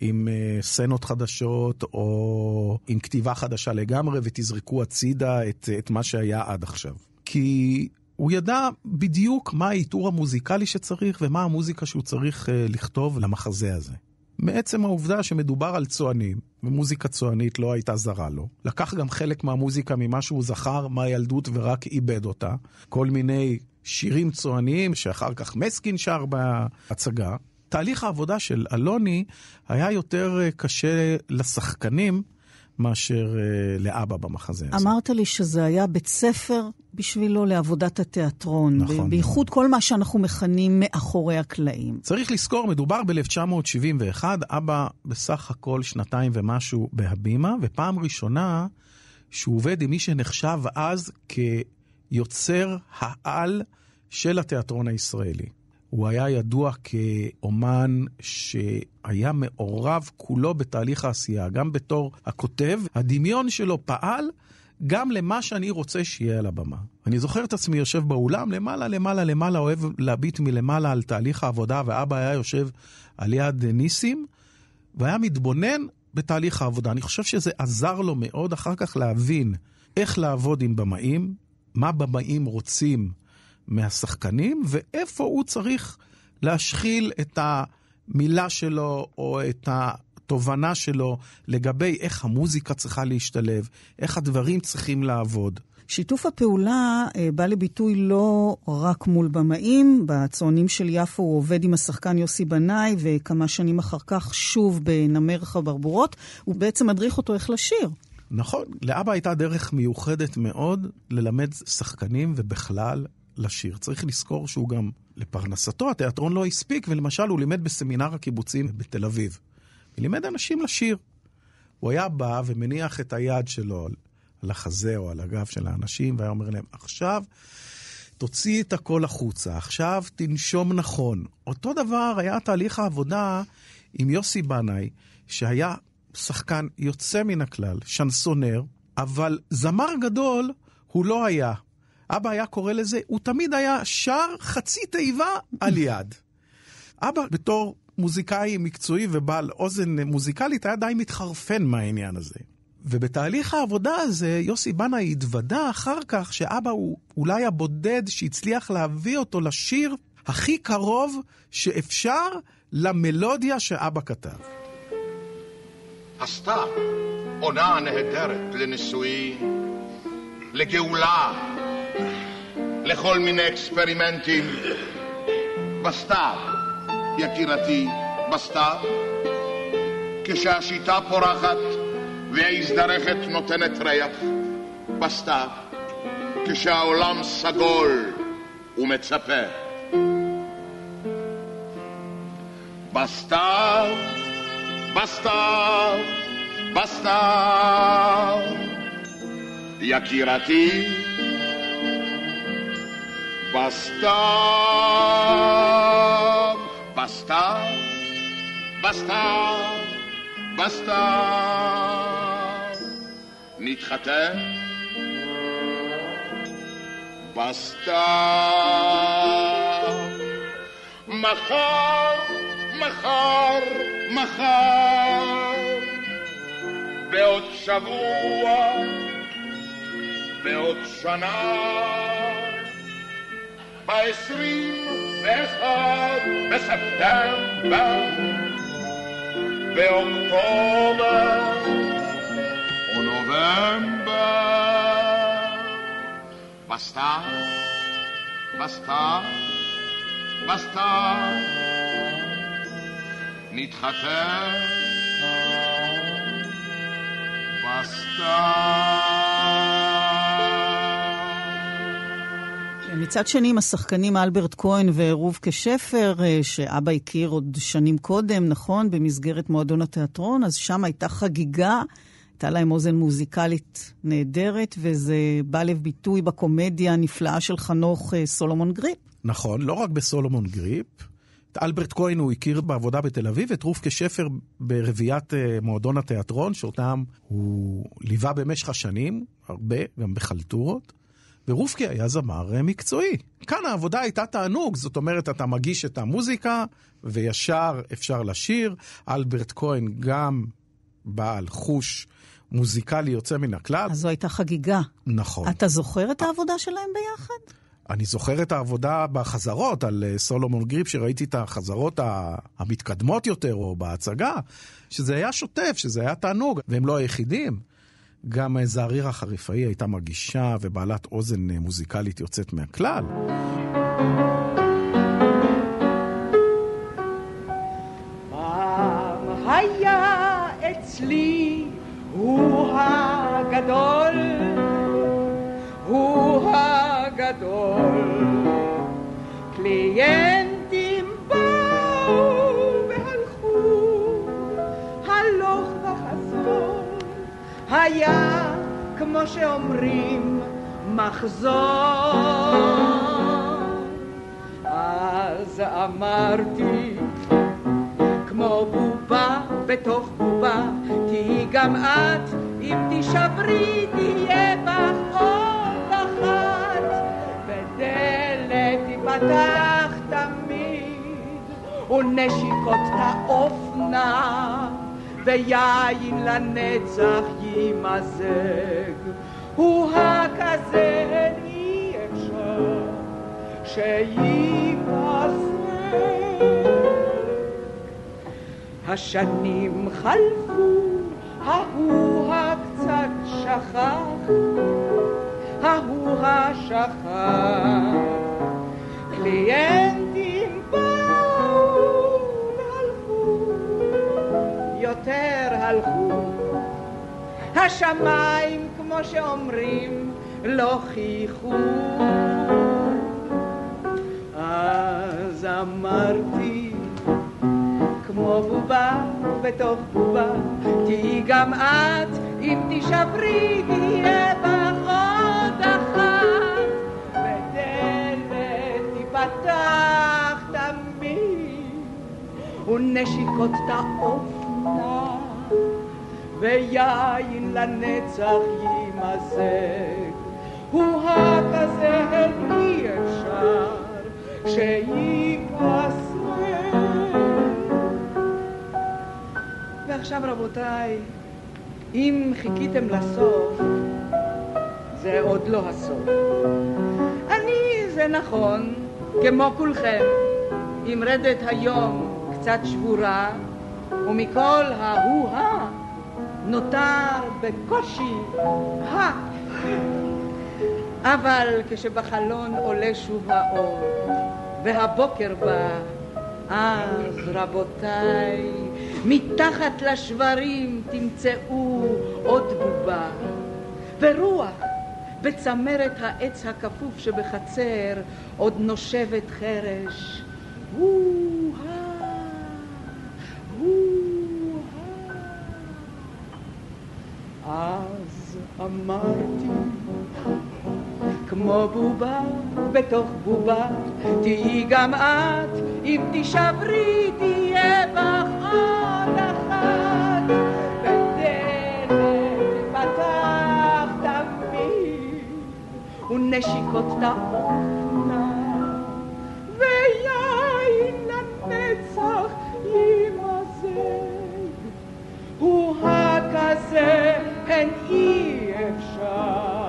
עם uh, סצנות חדשות, או עם כתיבה חדשה לגמרי, ותזרקו הצידה את, את מה שהיה עד עכשיו. כי הוא ידע בדיוק מה העיטור המוזיקלי שצריך ומה המוזיקה שהוא צריך uh, לכתוב למחזה הזה. מעצם העובדה שמדובר על צוענים, ומוזיקה צוענית לא הייתה זרה לו, לקח גם חלק מהמוזיקה ממה שהוא זכר מהילדות ורק איבד אותה. כל מיני שירים צועניים שאחר כך מסקין שר בהצגה. תהליך העבודה של אלוני היה יותר אה, קשה לשחקנים מאשר uh, לאבא במחזה הזה. אמרת לי שזה היה בית ספר בשבילו לעבודת התיאטרון. נכון. בייחוד כל מה שאנחנו מכנים מאחורי הקלעים. צריך לזכור, מדובר ב-1971, אבא בסך הכל שנתיים ומשהו בהבימה, ופעם ראשונה שהוא עובד עם מי שנחשב אז כיוצר העל של התיאטרון הישראלי. הוא היה ידוע כאומן שהיה מעורב כולו בתהליך העשייה, גם בתור הכותב. הדמיון שלו פעל גם למה שאני רוצה שיהיה על הבמה. אני זוכר את עצמי יושב באולם, למעלה, למעלה, למעלה, אוהב להביט מלמעלה על תהליך העבודה, ואבא היה יושב על יד ניסים, והיה מתבונן בתהליך העבודה. אני חושב שזה עזר לו מאוד אחר כך להבין איך לעבוד עם במאים, מה במאים רוצים מהשחקנים, ואיפה הוא צריך להשחיל את המילה שלו או את התובנה שלו לגבי איך המוזיקה צריכה להשתלב, איך הדברים צריכים לעבוד. שיתוף הפעולה אה, בא לביטוי לא רק מול במאים, בצוענים של יפו הוא עובד עם השחקן יוסי בנאי, וכמה שנים אחר כך שוב בנמר חברבורות, הוא בעצם מדריך אותו איך לשיר. נכון, לאבא הייתה דרך מיוחדת מאוד ללמד שחקנים ובכלל לשיר. צריך לזכור שהוא גם, לפרנסתו, התיאטרון לא הספיק, ולמשל הוא לימד בסמינר הקיבוצים בתל אביב. ולימד אנשים לשיר. הוא היה בא ומניח את היד שלו על, החזה או על הגב של האנשים, והיה אומר להם, עכשיו תוציא את הכל החוצה, עכשיו תנשום נכון. אותו דבר היה תהליך העבודה עם יוסי בנאי, שהיה שחקן יוצא מן הכלל, שנסונר, אבל זמר גדול הוא לא היה. אבא היה קורא לזה, הוא תמיד היה שר חצי תיבה על יד. אבא בתור מוזיקאי מקצועי ובעל אוזן מוזיקלית היה די מתחרפן מהעניין הזה. ובתהליך העבודה הזה, יוסי בנאי התוודה אחר כך שאבא הוא אולי הבודד שהצליח להביא אותו לשיר הכי קרוב שאפשר למלודיה שאבא כתב. הסתיו, עונה נהדרת לניסוי, לגאולה, לכל מיני אקספרימנטים. בסתיו, יקירתי, בסתיו, כשהשיטה פורחת וההזדרכת נותנת ריח. בסתיו, כשהעולם סגול ומצפה. בסתיו, בסתיו, בסתיו, יקירתי, בסתיו, בסתיו, בסתיו, בסתיו, נתחתן בסתיו, מחר, מחר, מחר, בעוד שבוע, בעוד שנה, בעשרים ואחד בספטמבר, באוקטובר ונובמבר, בסתיו, בסתיו, בסתיו, נתחתן בסתיו. מצד שני, עם השחקנים אלברט כהן ורובקה שפר, אה, שאבא הכיר עוד שנים קודם, נכון? במסגרת מועדון התיאטרון, אז שם הייתה חגיגה, הייתה להם אוזן מוזיקלית נהדרת, וזה בא לביטוי בקומדיה הנפלאה של חנוך אה, סולומון גריפ. נכון, לא רק בסולומון גריפ. את אלברט כהן הוא הכיר בעבודה בתל אביב, את רובקה שפר ברביעיית אה, מועדון התיאטרון, שאותם הוא ליווה במשך השנים, הרבה, גם בחלטורות. ורובקה היה זמר אה, מקצועי. כאן העבודה הייתה תענוג, זאת אומרת, אתה מגיש את המוזיקה, וישר אפשר לשיר. אלברט כהן גם בעל חוש מוזיקלי יוצא מן הכלל. אז זו הייתה חגיגה. נכון. אתה זוכר את העבודה שלהם ביחד? אני זוכר את העבודה בחזרות על אה, סולומון גריפ, שראיתי את החזרות המתקדמות יותר, או בהצגה, שזה היה שוטף, שזה היה תענוג, והם לא היחידים. גם אה, זערירה חריפאי הייתה מגישה ובעלת אוזן אה, מוזיקלית יוצאת מהכלל. היה אצלי הוא הגדול, הוא הגדול. קליינטים היה, כמו שאומרים, מחזור. אז אמרתי, כמו בובה בתוך בובה, תהי גם את, אם תישברי תהיה בך עוד אחת. ודלת תיפתח תמיד, ונשיקות תעופנה, ויין לנצח יימזג. הוא הכזה אי אפשר שייפסק. השנים חלפו, ההוא הקצת שכח, ההוא השכח. קליינטים השמיים, כמו שאומרים, לא חייכו. אז אמרתי, כמו בובה בתוך בובה, תהיי גם את, אם תישברי, תהיה בך עוד אחת. ודלת תיפתח תמיד, ונשיקות תעופנה, ויין לנצח יימזג. הוא הכזה אי אפשר שייפסק. ועכשיו רבותיי, אם חיכיתם לסוף, זה עוד לא הסוף. אני, זה נכון, כמו כולכם, עם רדת היום קצת שבורה, ומכל ההוא-הא נותר בקושי ה. אבל כשבחלון עולה שוב האור, והבוקר בא, אז רבותיי, מתחת לשברים תמצאו עוד בובה, ורוח בצמרת העץ הכפוף שבחצר עוד נושבת חרש. הו-הא, אז אמרתי כמו בובה בתוך בובה, תהיי גם את, אם תישברי תהיה בך עוד אחת. ודלת פתח תמיד, ונשיקות תעופנה, הן אי אפשר.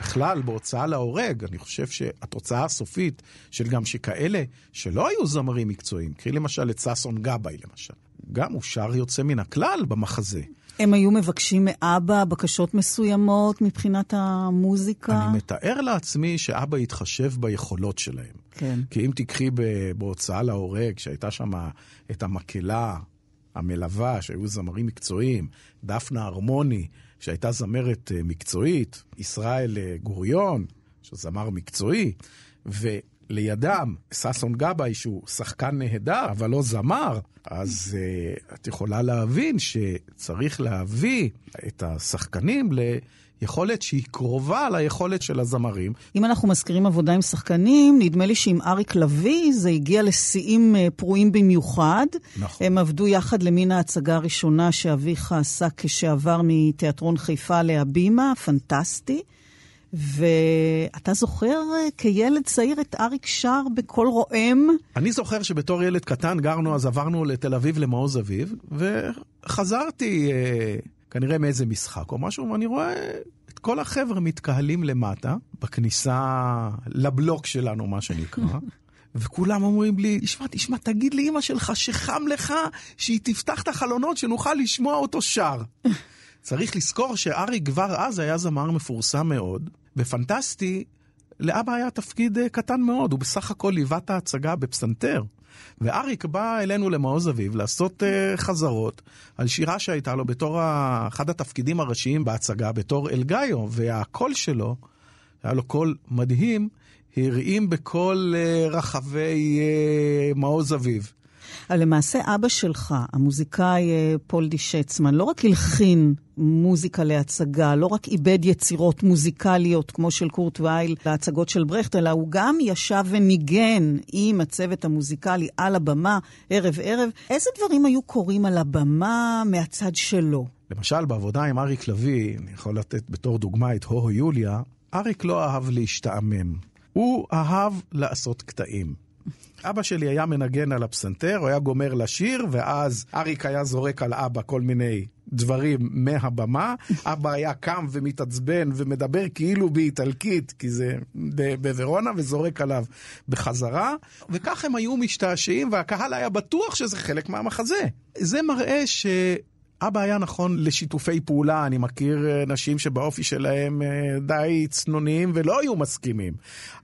בכלל, בהוצאה להורג, אני חושב שהתוצאה הסופית של גם שכאלה שלא היו זמרים מקצועיים, קחי למשל את ששון גבאי למשל, גם הוא שר יוצא מן הכלל במחזה. הם היו מבקשים מאבא בקשות מסוימות מבחינת המוזיקה? אני מתאר לעצמי שאבא יתחשב ביכולות שלהם. כן. כי אם תיקחי בהוצאה להורג, שהייתה שם את המקהלה המלווה, שהיו זמרים מקצועיים, דפנה הרמוני, שהייתה זמרת אה, מקצועית, ישראל אה, גוריון, שזמר מקצועי, ו... לידם ששון גבאי, שהוא שחקן נהדר, אבל לא זמר, אז uh, את יכולה להבין שצריך להביא את השחקנים ליכולת שהיא קרובה ליכולת של הזמרים. אם אנחנו מזכירים עבודה עם שחקנים, נדמה לי שעם אריק לביא זה הגיע לשיאים uh, פרועים במיוחד. נכון. הם עבדו יחד למין ההצגה הראשונה שאביך עשה כשעבר מתיאטרון חיפה להבימה, פנטסטי. ואתה זוכר אה, כילד צעיר את אריק שר בקול רועם? אני זוכר שבתור ילד קטן גרנו, אז עברנו לתל אביב למעוז אביב, וחזרתי אה, כנראה מאיזה משחק או משהו, ואני רואה את כל החבר'ה מתקהלים למטה, בכניסה לבלוק שלנו, מה שנקרא. וכולם אומרים לי, תשמע, תשמע, תגיד לאימא שלך שחם לך, שהיא תפתח את החלונות, שנוכל לשמוע אותו שר. צריך לזכור שאריק כבר אז היה זמר מפורסם מאוד. בפנטסטי, לאבא היה תפקיד אה, קטן מאוד, הוא בסך הכל ליווה את ההצגה בפסנתר. ואריק בא אלינו למעוז אביב לעשות uh, חזרות על שירה שהייתה לו בתור אחד התפקידים הראשיים בהצגה, בתור אלגאיו, והקול שלו, היה לו קול מדהים, הרעים בכל uh, רחבי uh, מעוז אביב. אבל למעשה אבא שלך, המוזיקאי אה, פולדי שצמן, לא רק הלחין מוזיקה להצגה, לא רק איבד יצירות מוזיקליות כמו של קורט וייל להצגות של ברכט, אלא הוא גם ישב וניגן עם הצוות המוזיקלי על הבמה ערב-ערב. איזה דברים היו קורים על הבמה מהצד שלו? למשל, בעבודה עם אריק לביא, אני יכול לתת בתור דוגמה את הו-הו יוליה, אריק לא אהב להשתעמם. הוא אהב לעשות קטעים. אבא שלי היה מנגן על הפסנתר, הוא היה גומר לשיר, ואז אריק היה זורק על אבא כל מיני דברים מהבמה. אבא היה קם ומתעצבן ומדבר כאילו באיטלקית, כי זה בוורונה, וזורק עליו בחזרה. וכך הם היו משתעשעים, והקהל היה בטוח שזה חלק מהמחזה. זה מראה ש... אבא היה נכון לשיתופי פעולה, אני מכיר אה, נשים שבאופי שלהם אה, די צנוניים ולא היו מסכימים.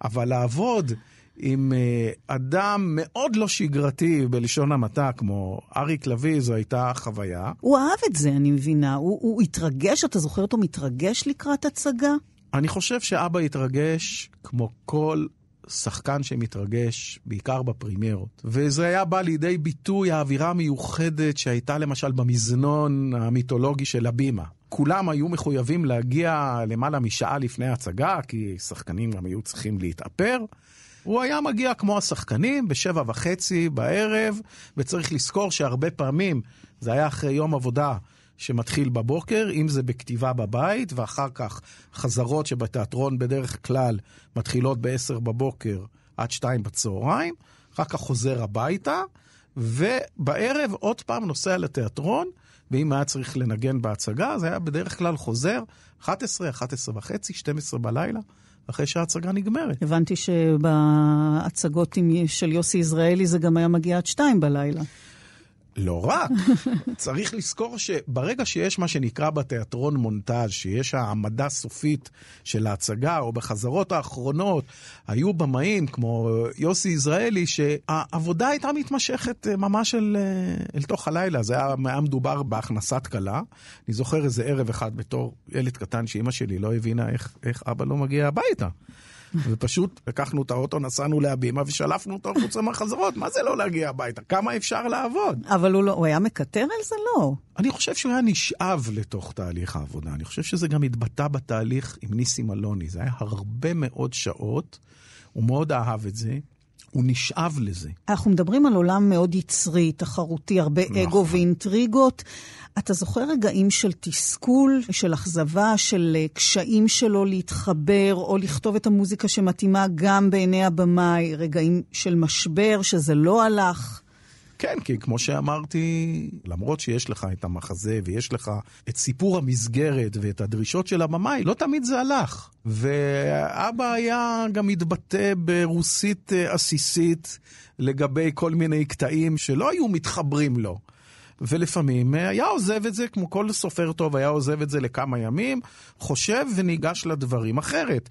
אבל לעבוד עם אה, אדם מאוד לא שגרתי, בלשון המעטה, כמו אריק לביא, זו הייתה חוויה. הוא אהב את זה, אני מבינה. הוא, הוא התרגש, אתה זוכר אותו מתרגש לקראת הצגה? אני חושב שאבא התרגש כמו כל שחקן שמתרגש, בעיקר בפרימיירות. וזה היה בא לידי ביטוי האווירה המיוחדת שהייתה למשל במזנון המיתולוגי של הבימה. כולם היו מחויבים להגיע למעלה משעה לפני ההצגה, כי שחקנים גם היו צריכים להתאפר. הוא היה מגיע כמו השחקנים בשבע וחצי בערב, וצריך לזכור שהרבה פעמים זה היה אחרי יום עבודה שמתחיל בבוקר, אם זה בכתיבה בבית, ואחר כך חזרות שבתיאטרון בדרך כלל מתחילות ב-10 בבוקר עד 2 בצהריים, אחר כך חוזר הביתה, ובערב עוד פעם נוסע לתיאטרון, ואם היה צריך לנגן בהצגה, זה היה בדרך כלל חוזר 11, 11 וחצי, 12 בלילה. אחרי שההצגה נגמרת. הבנתי שבהצגות של יוסי יזרעאלי זה גם היה מגיע עד שתיים בלילה. לא רק, צריך לזכור שברגע שיש מה שנקרא בתיאטרון מונטאז', שיש העמדה סופית של ההצגה, או בחזרות האחרונות, היו במאים כמו יוסי יזרעאלי, שהעבודה הייתה מתמשכת אה, ממש אל, אה, אל תוך הלילה. זה היה, היה מדובר בהכנסת כלה. אני זוכר איזה ערב אחד בתור ילד קטן שאימא שלי לא הבינה איך, איך אבא לא מגיע הביתה. ופשוט לקחנו את האוטו, נסענו להבימה ושלפנו אותו החוצה מהחזרות. מה זה לא להגיע הביתה? כמה אפשר לעבוד? אבל הוא, לא, הוא היה מקטר על זה? לא. אני חושב שהוא היה נשאב לתוך תהליך העבודה. אני חושב שזה גם התבטא בתהליך עם ניסים אלוני. זה היה הרבה מאוד שעות, הוא מאוד אהב את זה. הוא נשאב לזה. אנחנו מדברים על עולם מאוד יצרי, תחרותי, הרבה נכון. אגו ואינטריגות. אתה זוכר רגעים של תסכול, של אכזבה, של אה, קשיים שלו להתחבר או לכתוב את המוזיקה שמתאימה גם בעיני הבמאי, רגעים של משבר, שזה לא הלך? כן, כי כמו שאמרתי, למרות שיש לך את המחזה ויש לך את סיפור המסגרת ואת הדרישות של הבמאי, לא תמיד זה הלך. ואבא היה גם מתבטא ברוסית אה, עסיסית לגבי כל מיני קטעים שלא היו מתחברים לו. ולפעמים אה, היה עוזב את זה, כמו כל סופר טוב, היה עוזב את זה לכמה ימים, חושב וניגש לדברים אחרת.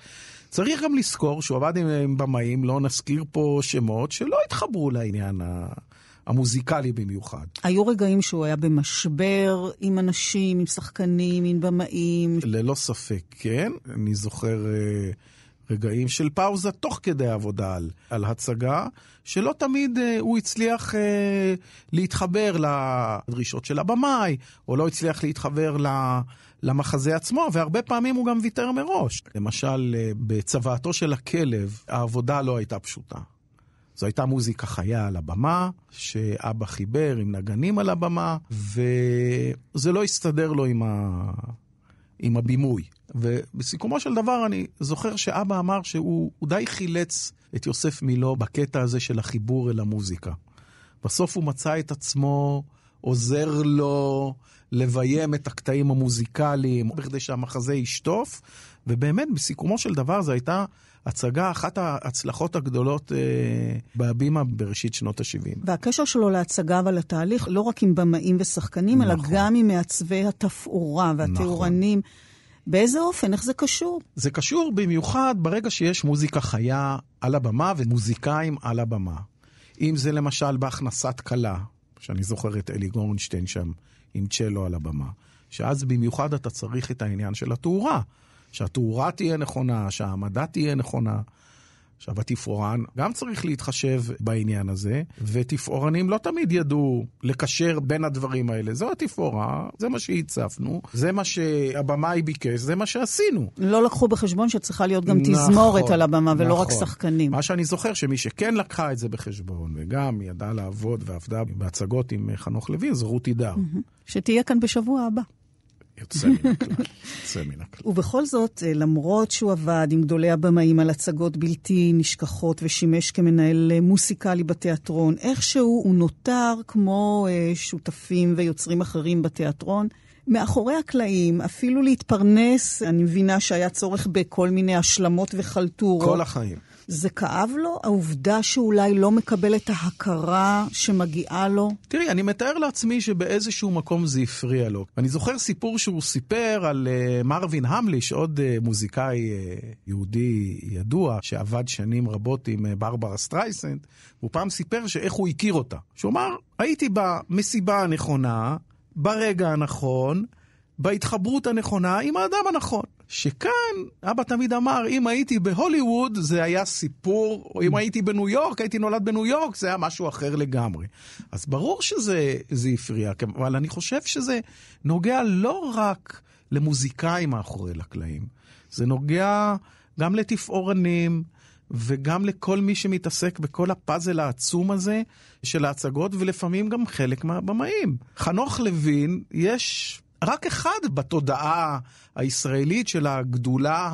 צריך גם לזכור שהוא עבד עם במאים, לא נזכיר פה שמות, שלא התחברו לעניין המוזיקלי במיוחד. היו רגעים שהוא היה במשבר עם אנשים, עם שחקנים, עם במאים? ללא ספק, כן. אני זוכר... uh, רגעים של פאוזה תוך כדי עבודה על, על הצגה, שלא תמיד uh, הוא הצליח uh, להתחבר לדרישות של הבמאי, או לא הצליח להתחבר ל, למחזה עצמו, והרבה פעמים הוא גם ויתר מראש. למשל, uh, בצוואתו של הכלב, העבודה לא הייתה פשוטה. זו הייתה מוזיקה חיה על הבמה, שאבא חיבר עם נגנים על הבמה, וזה לא הסתדר לו עם, ה... עם הבימוי. ובסיכומו של דבר אני זוכר שאבא אמר שהוא די חילץ את יוסף מילו בקטע הזה של החיבור אל המוזיקה. בסוף הוא מצא את עצמו עוזר לו לביים את הקטעים המוזיקליים, בכדי שהמחזה ישטוף, ובאמת, בסיכומו של דבר זו הייתה הצגה, אחת ההצלחות הגדולות אה, בהבימה בראשית שנות ה-70. והקשר שלו להצגה ולתהליך, לא רק עם במאים ושחקנים, נכון. אלא גם עם מעצבי התפאורה והתאורנים. נכון. באיזה אופן? איך זה קשור? זה קשור במיוחד ברגע שיש מוזיקה חיה על הבמה ומוזיקאים על הבמה. אם זה למשל בהכנסת כלה, שאני זוכר את אלי גורנשטיין שם עם צ'לו על הבמה, שאז במיוחד אתה צריך את העניין של התאורה. שהתאורה תהיה נכונה, שהעמדה תהיה נכונה. עכשיו, התפאורן גם צריך להתחשב בעניין הזה, ותפאורנים לא תמיד ידעו לקשר בין הדברים האלה. זו התפאורה, זה מה שהצפנו, זה מה שהבמאי ביקש, זה מה שעשינו. לא לקחו בחשבון שצריכה להיות גם נכון, תזמורת על הבמה ולא נכון. רק שחקנים. מה שאני זוכר, שמי שכן לקחה את זה בחשבון, וגם ידעה לעבוד ועבדה בהצגות עם חנוך לוין, זו רותי דר. שתהיה כאן בשבוע הבא. יוצא מן הכלל, יוצא מן הכלל. ובכל זאת, אה, למרות שהוא עבד עם גדולי הבמאים על הצגות בלתי נשכחות ושימש כמנהל אה, מוסיקלי בתיאטרון, איכשהו הוא נותר כמו אה, שותפים ויוצרים אחרים בתיאטרון. מאחורי הקלעים, אפילו להתפרנס, אני מבינה שהיה צורך בכל מיני השלמות וחלטורות. כל החיים. זה כאב לו? העובדה שאולי לא מקבל את ההכרה שמגיעה לו? תראי, אני מתאר לעצמי שבאיזשהו מקום זה הפריע לו. אני זוכר סיפור שהוא סיפר על אה, מרווין המליש, עוד אה, מוזיקאי אה, יהודי ידוע, שעבד שנים רבות עם אה, ברברה סטרייסנד, והוא פעם סיפר שאיך הוא הכיר אותה. שהוא אמר, הייתי במסיבה הנכונה, ברגע הנכון, בהתחברות הנכונה עם האדם הנכון. שכאן, אבא תמיד אמר, אם הייתי בהוליווד זה היה סיפור, או אם הייתי בניו יורק, הייתי נולד בניו יורק, זה היה משהו אחר לגמרי. אז ברור שזה הפריע, אבל אני חושב שזה נוגע לא רק למוזיקאים מאחורי לקלעים, זה נוגע גם לתפאורנים, וגם לכל מי שמתעסק בכל הפאזל העצום הזה של ההצגות, ולפעמים גם חלק מהבמאים. חנוך לוין, יש רק אחד בתודעה הישראלית של הגדולה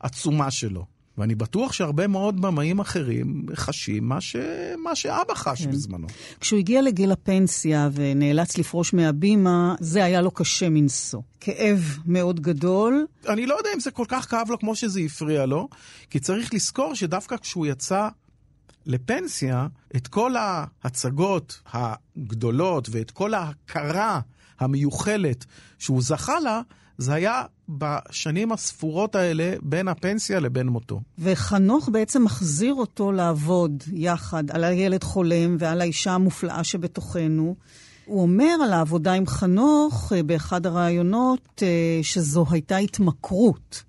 העצומה שלו. ואני בטוח שהרבה מאוד במאים אחרים חשים מה, ש... מה שאבא חש כן. בזמנו. כשהוא הגיע לגיל הפנסיה ונאלץ לפרוש מהבימה, זה היה לו קשה מנשוא. כאב מאוד גדול. אני לא יודע אם זה כל כך כאב לו כמו שזה הפריע לו, כי צריך לזכור שדווקא כשהוא יצא לפנסיה, את כל ההצגות הגדולות ואת כל ההכרה המיוחלת שהוא זכה לה, זה היה בשנים הספורות האלה בין הפנסיה לבין מותו. וחנוך בעצם מחזיר אותו לעבוד יחד על הילד חולם ועל האישה המופלאה שבתוכנו. הוא אומר על העבודה עם חנוך אה, באחד הראיונות אה, שזו הייתה התמכרות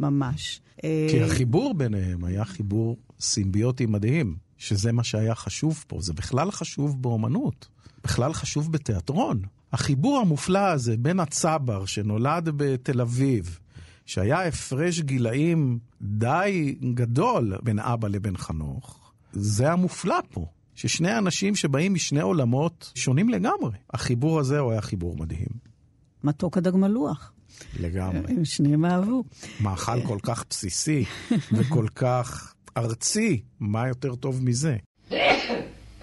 ממש. אה, כי החיבור ביניהם היה חיבור סימביוטי מדהים, שזה מה שהיה חשוב פה. זה בכלל חשוב באומנות, בכלל חשוב בתיאטרון. החיבור המופלא הזה בין הצבר שנולד בתל אביב, שהיה הפרש גילאים די גדול בין אבא לבין חנוך, זה המופלא פה. ששני אנשים שבאים משני עולמות שונים לגמרי. החיבור הזה הוא היה חיבור מדהים. מתוק הדג מלוח. לגמרי. הם שניהם אהבו. מאכל כל כך בסיסי וכל כך ארצי, מה יותר טוב מזה?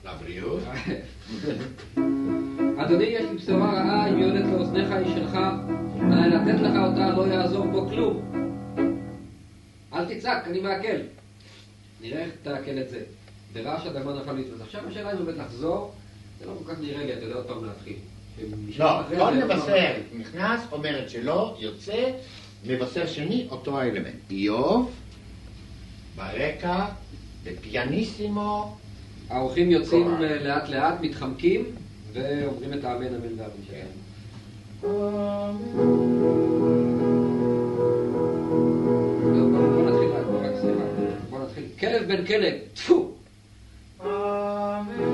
לבריאות. אדוני, יש לי בשורה רעה, אם יורדת לאוזניך היא שלך, עליי לתת לך אותה, לא יעזור פה כלום. אל תצעק, אני מעכל. נראה איך תעכל את זה. ברעש אדמה נפל מצוות. עכשיו השאלה אם באמת לחזור, זה לא כל כך נראה לי, אתה יודע עוד פעם להתחיל. לא, כל מבשר נכנס, אומרת שלא, יוצא, מבשר שני, אותו האלמנט. איוב, ברקע, בפיאניסימו. האורחים יוצאים לאט לאט, מתחמקים, ואומרים את האמן אמן ואמן שלהם. בוא נתחיל רק, בוא נתחיל. כלב בן כלב, טפו! ואתם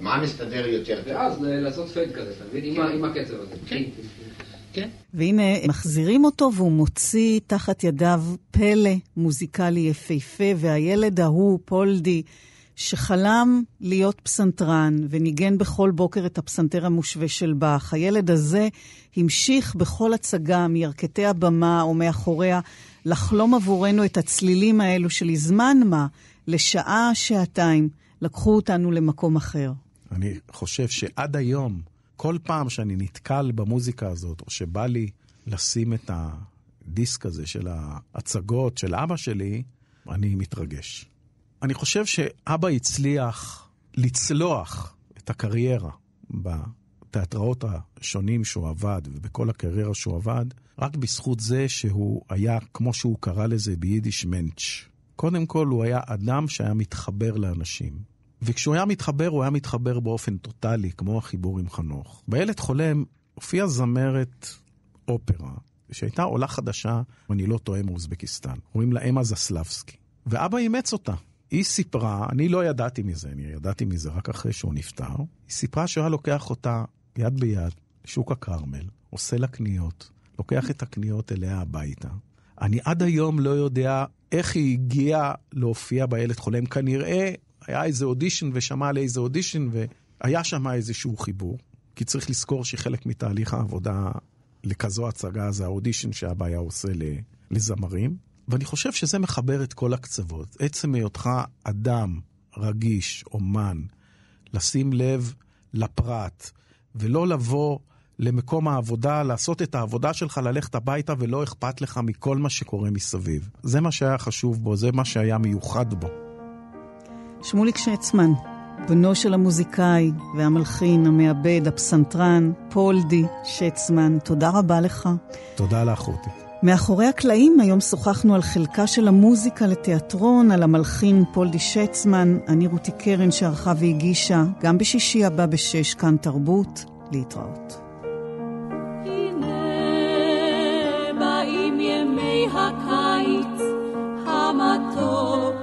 מה מסתדר יותר טוב. ואז לעשות פייד כזה? עם הקצב הזה. כן. והנה, מחזירים אותו והוא מוציא תחת ידיו פלא מוזיקלי יפהפה, והילד ההוא, פולדי, שחלם להיות פסנתרן וניגן בכל בוקר את הפסנתר המושווה של באך. הילד הזה המשיך בכל הצגה מירכתי הבמה או מאחוריה לחלום עבורנו את הצלילים האלו שלזמן מה, לשעה, שעתיים, לקחו אותנו למקום אחר. אני חושב שעד היום, כל פעם שאני נתקל במוזיקה הזאת, או שבא לי לשים את הדיסק הזה של ההצגות של אבא שלי, אני מתרגש. אני חושב שאבא הצליח לצלוח את הקריירה בתיאטראות השונים שהוא עבד ובכל הקריירה שהוא עבד, רק בזכות זה שהוא היה, כמו שהוא קרא לזה ביידיש מנץ'. קודם כל, הוא היה אדם שהיה מתחבר לאנשים. וכשהוא היה מתחבר, הוא היה מתחבר באופן טוטאלי, כמו החיבור עם חנוך. בילד חולם הופיעה זמרת אופרה, שהייתה עולה חדשה, אם אני לא טועה, מאוזבקיסטן. קוראים לה אמה זסלבסקי. ואבא אימץ אותה. היא סיפרה, אני לא ידעתי מזה, אני ידעתי מזה רק אחרי שהוא נפטר, היא סיפרה שהוא היה לוקח אותה יד ביד לשוק הכרמל, עושה לה קניות, לוקח את הקניות אליה הביתה. אני עד היום לא יודע איך היא הגיעה להופיע בילד חולם. כנראה היה איזה אודישן ושמע על איזה אודישן והיה שם איזשהו חיבור. כי צריך לזכור שחלק מתהליך העבודה לכזו הצגה זה האודישן שאבא היה עושה לזמרים. ואני חושב שזה מחבר את כל הקצוות. עצם היותך אדם רגיש, אומן, לשים לב לפרט, ולא לבוא למקום העבודה, לעשות את העבודה שלך, ללכת הביתה ולא אכפת לך מכל מה שקורה מסביב. זה מה שהיה חשוב בו, זה מה שהיה מיוחד בו. שמוליק שצמן, בנו של המוזיקאי והמלחין, המעבד, הפסנתרן, פולדי שצמן, תודה רבה לך. תודה לך, רותי. מאחורי הקלעים היום שוחחנו על חלקה של המוזיקה לתיאטרון, על המלחין פולדי שצמן, אני רותי קרן שערכה והגישה, גם בשישי הבא בשש, כאן תרבות, להתראות. הקיץ המתוק.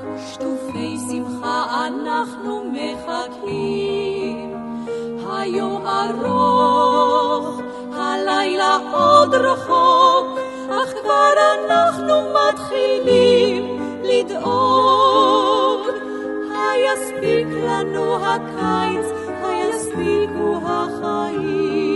היום ארוך, הלילה עוד רחוק, אך כבר אנחנו מתחילים לדאוג. היספיק לנו הקיץ, היספיקו החיים.